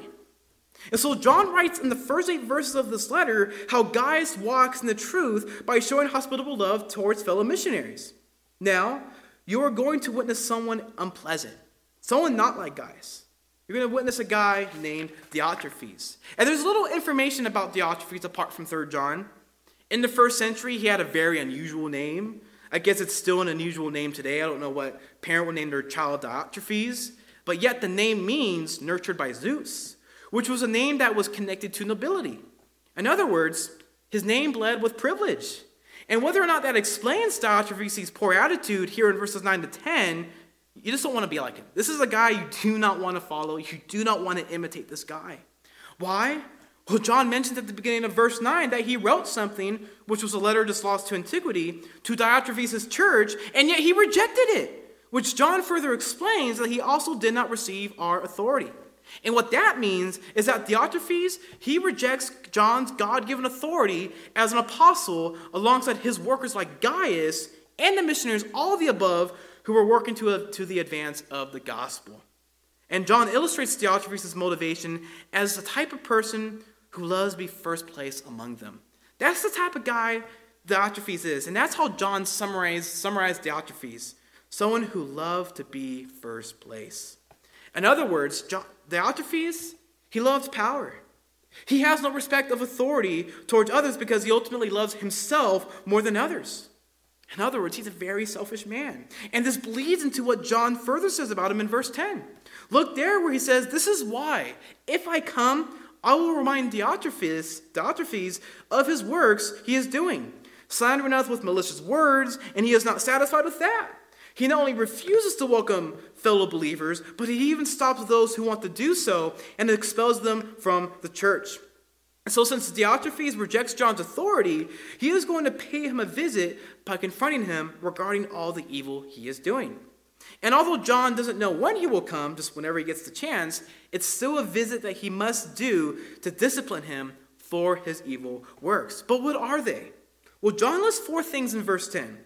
And so John writes in the first eight verses of this letter how Gaius walks in the truth by showing hospitable love towards fellow missionaries. Now, you are going to witness someone unpleasant, someone not like Gaius. You're going to witness a guy named Diotrephes. And there's little information about Diotrephes apart from 3 John. In the first century, he had a very unusual name. I guess it's still an unusual name today. I don't know what parent would name their child Diotrephes, but yet the name means nurtured by Zeus which was a name that was connected to nobility. In other words, his name bled with privilege. And whether or not that explains Diotrephes' poor attitude here in verses 9 to 10, you just don't want to be like him. This is a guy you do not want to follow. You do not want to imitate this guy. Why? Well, John mentions at the beginning of verse 9 that he wrote something, which was a letter dislost to antiquity, to Diotrephes' church, and yet he rejected it, which John further explains that he also did not receive our authority. And what that means is that Diotrephes, he rejects John's God given authority as an apostle alongside his workers like Gaius and the missionaries, all the above, who were working to, a, to the advance of the gospel. And John illustrates Diotrephes' motivation as the type of person who loves to be first place among them. That's the type of guy Diotrephes is. And that's how John summarized, summarized Diotrephes someone who loved to be first place. In other words, John, Diotrephes, he loves power. He has no respect of authority towards others because he ultimately loves himself more than others. In other words, he's a very selfish man. And this bleeds into what John further says about him in verse 10. Look there where he says, This is why, if I come, I will remind Diotrephes, Diotrephes of his works he is doing, slandering us with malicious words, and he is not satisfied with that. He not only refuses to welcome fellow believers, but he even stops those who want to do so and expels them from the church. So, since Diotrephes rejects John's authority, he is going to pay him a visit by confronting him regarding all the evil he is doing. And although John doesn't know when he will come, just whenever he gets the chance, it's still a visit that he must do to discipline him for his evil works. But what are they? Well, John lists four things in verse 10,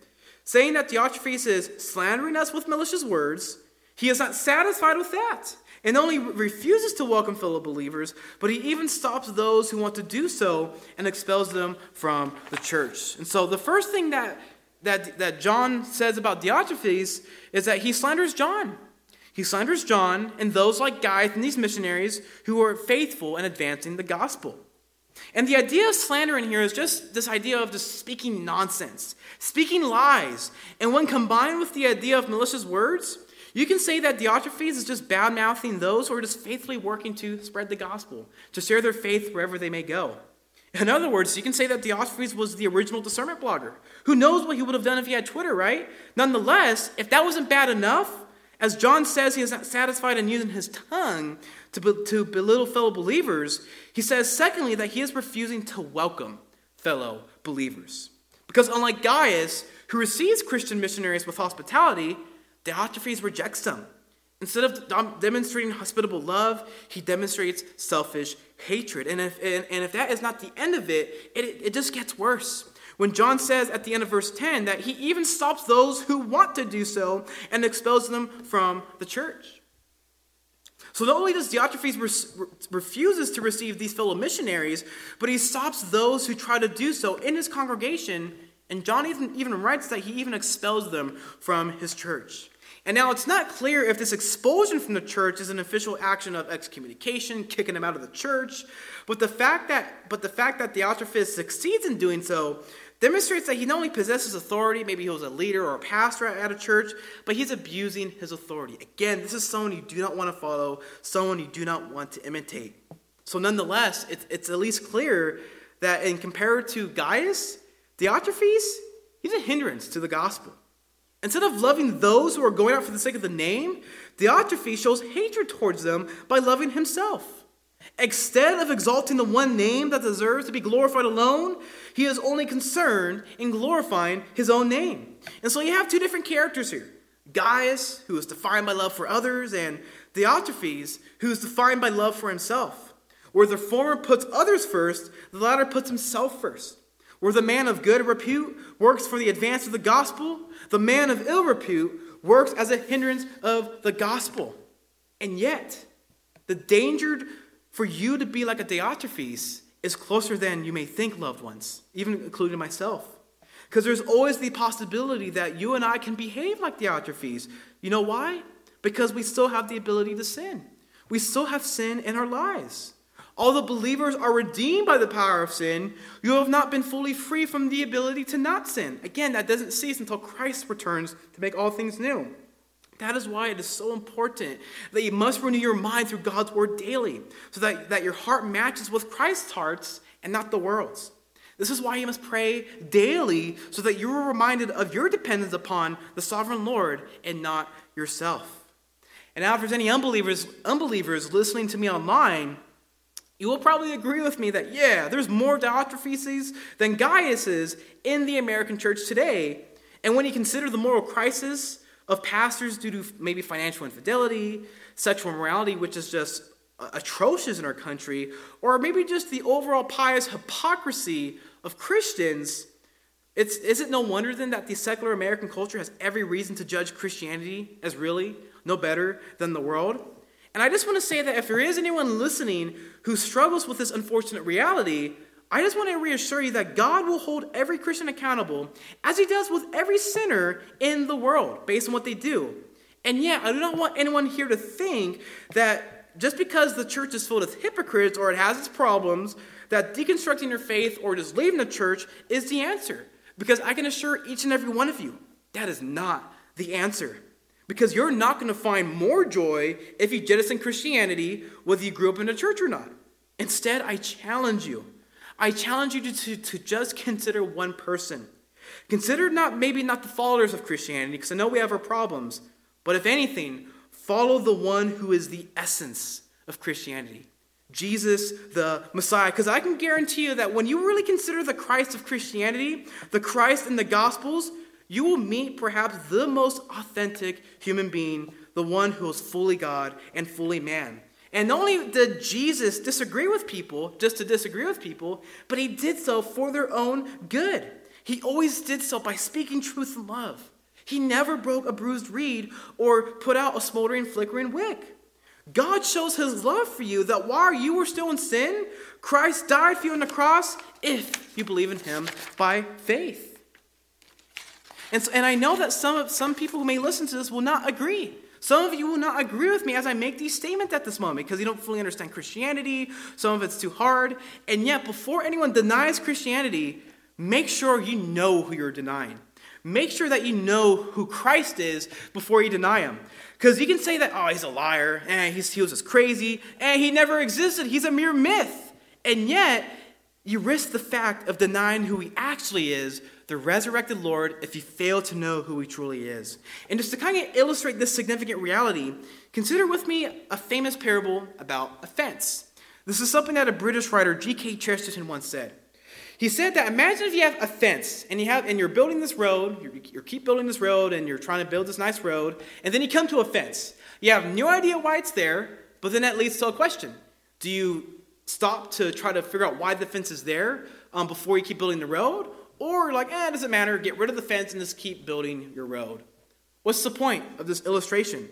saying that Diotrephes is slandering us with malicious words. He is not satisfied with that and not only refuses to welcome fellow believers, but he even stops those who want to do so and expels them from the church. And so the first thing that, that, that John says about Diotrephes is that he slanders John. He slanders John and those like Gaius and these missionaries who are faithful in advancing the gospel. And the idea of slander in here is just this idea of just speaking nonsense, speaking lies. And when combined with the idea of malicious words, you can say that Diotrephes is just bad mouthing those who are just faithfully working to spread the gospel, to share their faith wherever they may go. In other words, you can say that Diotrephes was the original discernment blogger. Who knows what he would have done if he had Twitter, right? Nonetheless, if that wasn't bad enough, as John says he is not satisfied in using his tongue to, be, to belittle fellow believers, he says, secondly, that he is refusing to welcome fellow believers. Because unlike Gaius, who receives Christian missionaries with hospitality, Diotrephes rejects them. Instead of demonstrating hospitable love, he demonstrates selfish hatred. And if, and, and if that is not the end of it, it, it just gets worse. When John says at the end of verse 10 that he even stops those who want to do so and expels them from the church. So not only does Diotrephes re- refuses to receive these fellow missionaries, but he stops those who try to do so in his congregation, and John even, even writes that he even expels them from his church. And now it's not clear if this expulsion from the church is an official action of excommunication, kicking him out of the church, but the fact that but the fact that Diotrephes succeeds in doing so demonstrates that he not only possesses authority, maybe he was a leader or a pastor at a church, but he's abusing his authority. Again, this is someone you do not want to follow, someone you do not want to imitate. So nonetheless, it's, it's at least clear that in compared to Gaius, Diotrephes, he's a hindrance to the gospel. Instead of loving those who are going out for the sake of the name, Diotrephes shows hatred towards them by loving himself. Instead of exalting the one name that deserves to be glorified alone, he is only concerned in glorifying his own name. And so you have two different characters here Gaius, who is defined by love for others, and Diotrephes, who is defined by love for himself. Where the former puts others first, the latter puts himself first. Where the man of good repute works for the advance of the gospel, the man of ill repute works as a hindrance of the gospel. And yet, the danger for you to be like a Diotrephes is closer than you may think, loved ones, even including myself. Because there's always the possibility that you and I can behave like Diotrephes. You know why? Because we still have the ability to sin. We still have sin in our lives. Although believers are redeemed by the power of sin, you have not been fully free from the ability to not sin. Again, that doesn't cease until Christ returns to make all things new. That is why it is so important that you must renew your mind through God's word daily, so that, that your heart matches with Christ's hearts and not the world's. This is why you must pray daily, so that you are reminded of your dependence upon the sovereign Lord and not yourself. And now, if there's any unbelievers, unbelievers listening to me online, you will probably agree with me that, yeah, there's more Diotrephes than Gaiuses in the American church today. And when you consider the moral crisis of pastors due to maybe financial infidelity, sexual immorality, which is just atrocious in our country, or maybe just the overall pious hypocrisy of Christians, it's, is it no wonder then that the secular American culture has every reason to judge Christianity as really no better than the world? And I just want to say that if there is anyone listening who struggles with this unfortunate reality, I just want to reassure you that God will hold every Christian accountable as he does with every sinner in the world based on what they do. And yet, I do not want anyone here to think that just because the church is filled with hypocrites or it has its problems, that deconstructing your faith or just leaving the church is the answer. Because I can assure each and every one of you, that is not the answer. Because you're not going to find more joy if you jettison Christianity, whether you grew up in a church or not. Instead, I challenge you. I challenge you to, to, to just consider one person. Consider not maybe not the followers of Christianity, because I know we have our problems, but if anything, follow the one who is the essence of Christianity. Jesus, the Messiah. Because I can guarantee you that when you really consider the Christ of Christianity, the Christ in the Gospels, you will meet perhaps the most authentic human being, the one who is fully God and fully man. And not only did Jesus disagree with people just to disagree with people, but he did so for their own good. He always did so by speaking truth in love. He never broke a bruised reed or put out a smoldering, flickering wick. God shows his love for you that while you were still in sin, Christ died for you on the cross if you believe in him by faith. And, so, and I know that some, some people who may listen to this will not agree. Some of you will not agree with me as I make these statements at this moment because you don't fully understand Christianity. Some of it's too hard. And yet, before anyone denies Christianity, make sure you know who you're denying. Make sure that you know who Christ is before you deny him. Because you can say that, oh, he's a liar, and he's, he was just crazy, and he never existed, he's a mere myth. And yet, you risk the fact of denying who he actually is, the resurrected Lord, if you fail to know who he truly is. And just to kind of illustrate this significant reality, consider with me a famous parable about a fence. This is something that a British writer, G.K. Chesterton, once said. He said that imagine if you have a fence and you have and you're building this road, you you keep building this road and you're trying to build this nice road, and then you come to a fence. You have no idea why it's there, but then that leads to a question. Do you stop to try to figure out why the fence is there um, before you keep building the road? Or like, eh, it doesn't matter, get rid of the fence and just keep building your road. What's the point of this illustration?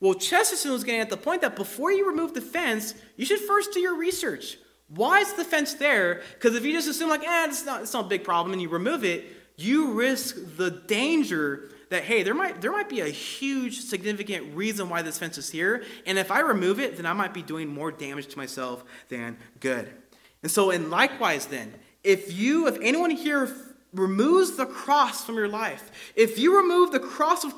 Well, Chesterton was getting at the point that before you remove the fence, you should first do your research. Why is the fence there? Because if you just assume, like, eh, it's not, it's not a big problem, and you remove it, you risk the danger that, hey, there might, there might be a huge, significant reason why this fence is here, and if I remove it, then I might be doing more damage to myself than good. And so, and likewise, then, if you, if anyone here removes the cross from your life, if you remove the cross of,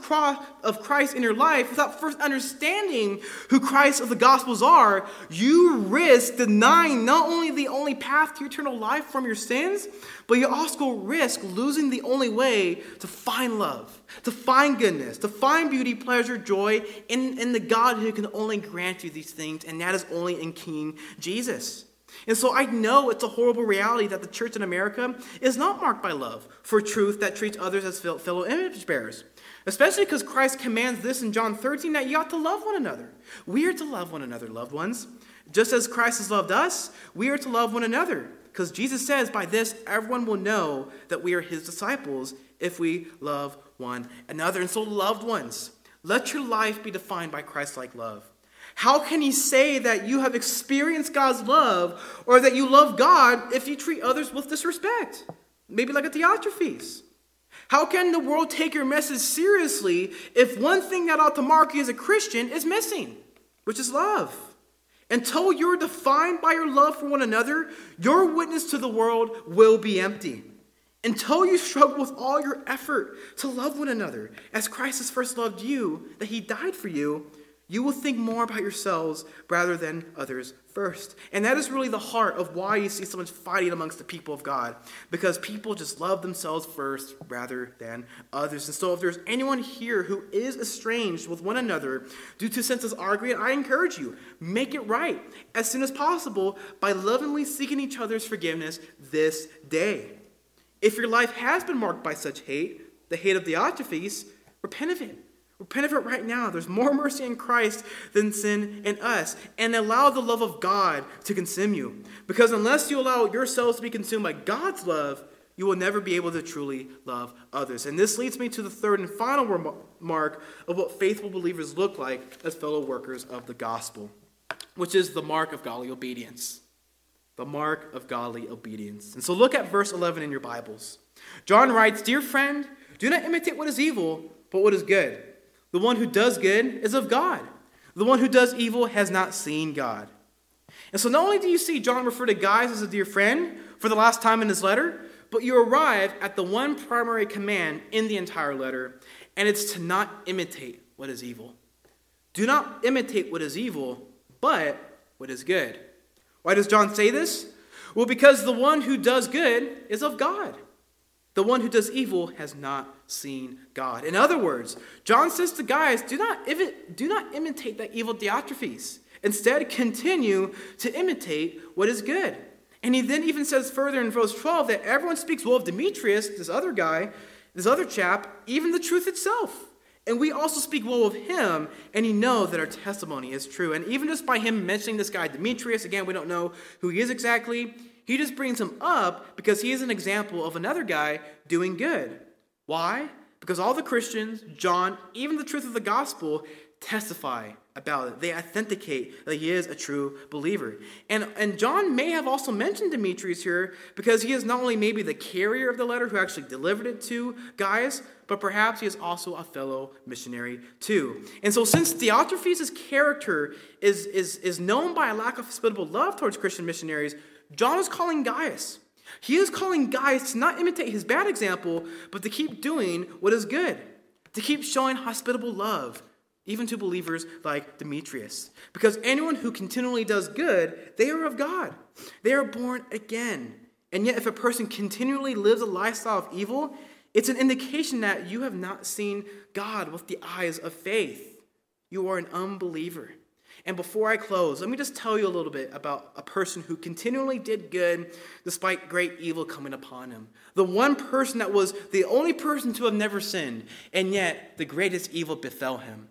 of Christ in your life without first understanding who Christ of the Gospels are, you risk denying not only the only path to eternal life from your sins, but you also risk losing the only way to find love, to find goodness, to find beauty, pleasure, joy in, in the God who can only grant you these things, and that is only in King Jesus. And so I know it's a horrible reality that the church in America is not marked by love for truth that treats others as fellow image bearers. Especially because Christ commands this in John 13 that you ought to love one another. We are to love one another, loved ones. Just as Christ has loved us, we are to love one another. Because Jesus says, by this, everyone will know that we are his disciples if we love one another. And so, loved ones, let your life be defined by Christ like love. How can he say that you have experienced God's love or that you love God if you treat others with disrespect? Maybe like a Diotrephes. How can the world take your message seriously if one thing that ought to mark you as a Christian is missing, which is love? Until you're defined by your love for one another, your witness to the world will be empty. Until you struggle with all your effort to love one another as Christ has first loved you, that he died for you, you will think more about yourselves rather than others first. And that is really the heart of why you see so much fighting amongst the people of God, because people just love themselves first rather than others. And so, if there's anyone here who is estranged with one another due to senseless argument, I encourage you, make it right as soon as possible by lovingly seeking each other's forgiveness this day. If your life has been marked by such hate, the hate of Diotrephes, repent of it. Repent of it right now. There's more mercy in Christ than sin in us. And allow the love of God to consume you. Because unless you allow yourselves to be consumed by God's love, you will never be able to truly love others. And this leads me to the third and final mark of what faithful believers look like as fellow workers of the gospel, which is the mark of godly obedience. The mark of godly obedience. And so look at verse 11 in your Bibles. John writes Dear friend, do not imitate what is evil, but what is good. The one who does good is of God. The one who does evil has not seen God. And so not only do you see John refer to Gaius as a dear friend for the last time in his letter, but you arrive at the one primary command in the entire letter, and it's to not imitate what is evil. Do not imitate what is evil, but what is good. Why does John say this? Well, because the one who does good is of God. The one who does evil has not seen God. In other words, John says to Gaius, do not, do not imitate that evil Diotrephes. Instead, continue to imitate what is good. And he then even says further in verse 12 that everyone speaks well of Demetrius, this other guy, this other chap, even the truth itself. And we also speak well of him, and you know that our testimony is true. And even just by him mentioning this guy, Demetrius, again, we don't know who he is exactly, he just brings him up because he is an example of another guy doing good. Why? Because all the Christians, John, even the truth of the gospel, testify about it. They authenticate that he is a true believer. And, and John may have also mentioned Demetrius here because he is not only maybe the carrier of the letter who actually delivered it to Gaius, but perhaps he is also a fellow missionary too. And so, since Diotrephes' character is, is, is known by a lack of hospitable love towards Christian missionaries, John is calling Gaius. He is calling Gaius to not imitate his bad example, but to keep doing what is good, to keep showing hospitable love even to believers like Demetrius. Because anyone who continually does good, they are of God. They are born again. And yet, if a person continually lives a lifestyle of evil, it's an indication that you have not seen God with the eyes of faith. You are an unbeliever. And before I close, let me just tell you a little bit about a person who continually did good despite great evil coming upon him. The one person that was the only person to have never sinned, and yet the greatest evil befell him.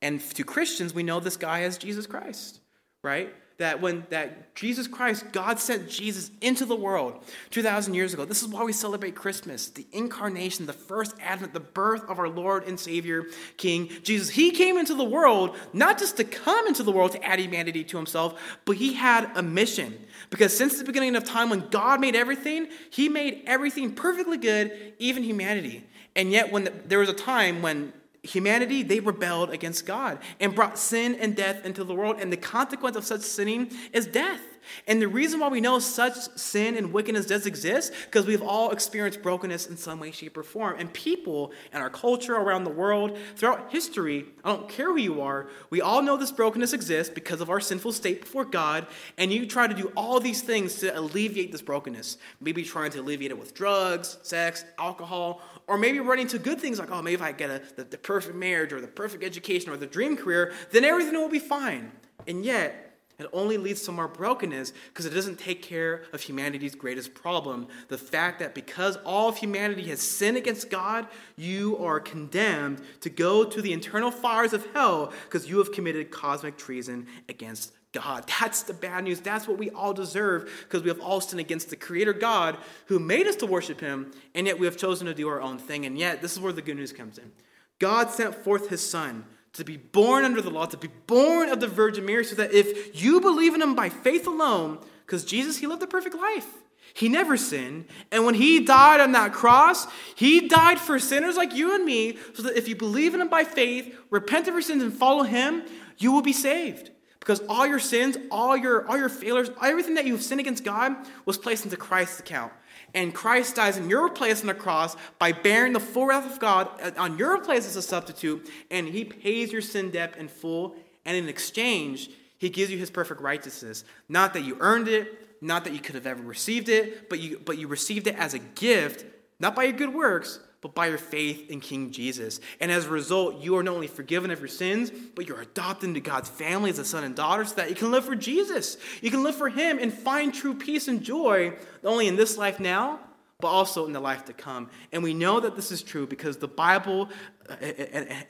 And to Christians, we know this guy as Jesus Christ, right? That when that Jesus Christ, God sent Jesus into the world 2,000 years ago. This is why we celebrate Christmas, the incarnation, the first advent, the birth of our Lord and Savior, King Jesus. He came into the world not just to come into the world to add humanity to himself, but he had a mission. Because since the beginning of time, when God made everything, he made everything perfectly good, even humanity. And yet, when the, there was a time when humanity, they rebelled against God and brought sin and death into the world. And the consequence of such sinning is death. And the reason why we know such sin and wickedness does exist, because we've all experienced brokenness in some way, shape, or form. And people in our culture around the world, throughout history, I don't care who you are, we all know this brokenness exists because of our sinful state before God. And you try to do all these things to alleviate this brokenness. Maybe trying to alleviate it with drugs, sex, alcohol, or maybe running to good things like, oh, maybe if I get a, the, the perfect marriage or the perfect education or the dream career, then everything will be fine. And yet, it only leads to more brokenness because it doesn't take care of humanity's greatest problem the fact that because all of humanity has sinned against God, you are condemned to go to the eternal fires of hell because you have committed cosmic treason against God. That's the bad news. That's what we all deserve because we have all sinned against the Creator God who made us to worship Him, and yet we have chosen to do our own thing. And yet, this is where the good news comes in. God sent forth His Son to be born under the law, to be born of the Virgin Mary, so that if you believe in Him by faith alone, because Jesus, He lived a perfect life. He never sinned. And when he died on that cross, he died for sinners like you and me, so that if you believe in him by faith, repent of your sins, and follow him, you will be saved. Because all your sins, all your, all your failures, everything that you've sinned against God was placed into Christ's account. And Christ dies in your place on the cross by bearing the full wrath of God on your place as a substitute, and he pays your sin debt in full. And in exchange, he gives you his perfect righteousness. Not that you earned it, not that you could have ever received it, but you, but you received it as a gift, not by your good works, but by your faith in King Jesus. And as a result, you are not only forgiven of your sins, but you're adopted into God's family as a son and daughter so that you can live for Jesus. You can live for Him and find true peace and joy, not only in this life now, but also in the life to come. And we know that this is true because the Bible, uh,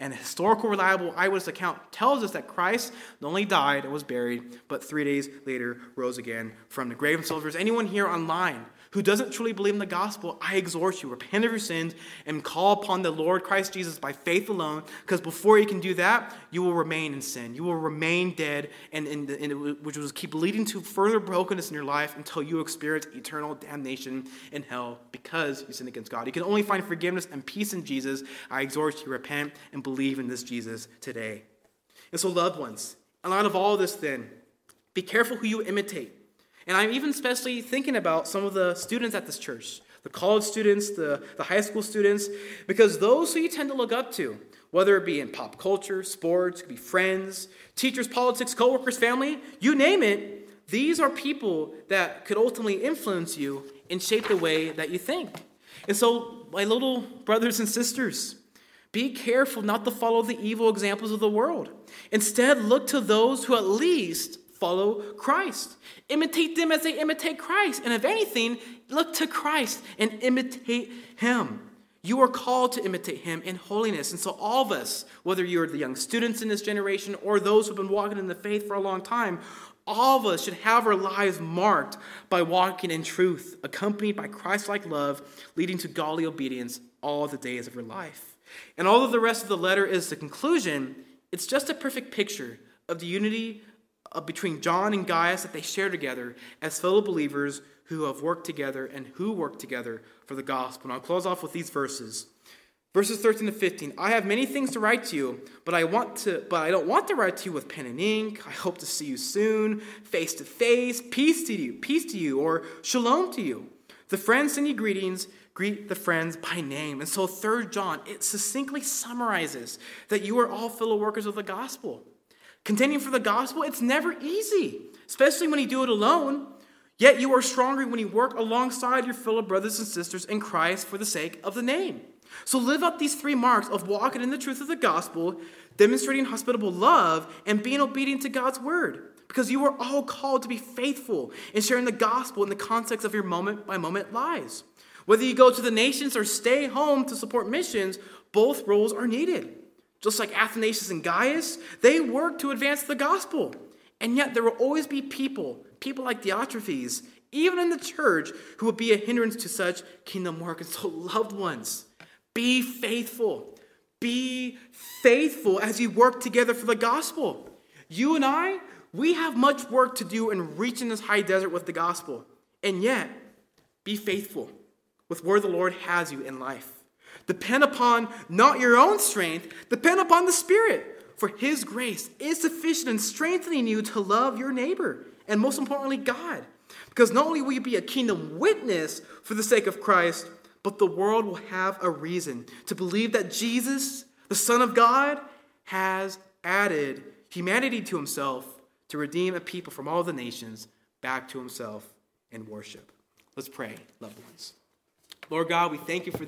an historical, reliable eyewitness account, tells us that Christ not only died and was buried, but three days later rose again from the grave. And so, if there's anyone here online who doesn't truly believe in the gospel, I exhort you, repent of your sins and call upon the Lord Christ Jesus by faith alone, because before you can do that, you will remain in sin. You will remain dead, and, and, and which will keep leading to further brokenness in your life until you experience eternal damnation in hell because you sinned against God. You can only find forgiveness and peace in Jesus. I exhort you repent and believe in this Jesus today. And so, loved ones, in light of all this, then, be careful who you imitate. And I'm even especially thinking about some of the students at this church, the college students, the, the high school students, because those who you tend to look up to, whether it be in pop culture, sports, could be friends, teachers, politics, coworkers, family, you name it, these are people that could ultimately influence you and shape the way that you think. And so, my little brothers and sisters, be careful not to follow the evil examples of the world. Instead, look to those who at least follow Christ. Imitate them as they imitate Christ. And if anything, look to Christ and imitate Him. You are called to imitate Him in holiness. And so, all of us, whether you're the young students in this generation or those who've been walking in the faith for a long time, all of us should have our lives marked by walking in truth, accompanied by Christ like love, leading to godly obedience all the days of your life. And although the rest of the letter is the conclusion, it's just a perfect picture of the unity Uh, between John and Gaius that they share together as fellow believers who have worked together and who work together for the gospel. And I'll close off with these verses. Verses 13 to 15. I have many things to write to you, but I want to but I don't want to write to you with pen and ink. I hope to see you soon, face to face. Peace to you, peace to you, or shalom to you. The friends send you greetings. Greet the friends by name. And so, Third John, it succinctly summarizes that you are all fellow workers of the gospel. Contending for the gospel, it's never easy, especially when you do it alone. Yet you are stronger when you work alongside your fellow brothers and sisters in Christ for the sake of the name. So live up these three marks of walking in the truth of the gospel, demonstrating hospitable love, and being obedient to God's word. Because you are all called to be faithful in sharing the gospel in the context of your moment by moment lives. Whether you go to the nations or stay home to support missions, both roles are needed. Just like Athanasius and Gaius, they work to advance the gospel. And yet there will always be people, people like Diotrephes, even in the church, who will be a hindrance to such kingdom work. And so, loved ones, be faithful. Be faithful as you work together for the gospel. You and I, we have much work to do in reaching this high desert with the gospel. And yet, be faithful with where the Lord has you in life. Depend upon not your own strength, depend upon the Spirit. For His grace is sufficient in strengthening you to love your neighbor, and most importantly, God. Because not only will you be a kingdom witness for the sake of Christ, but the world will have a reason to believe that Jesus, the Son of God, has added humanity to Himself to redeem a people from all the nations back to Himself in worship. Let's pray, loved ones. Lord God, we thank you for this.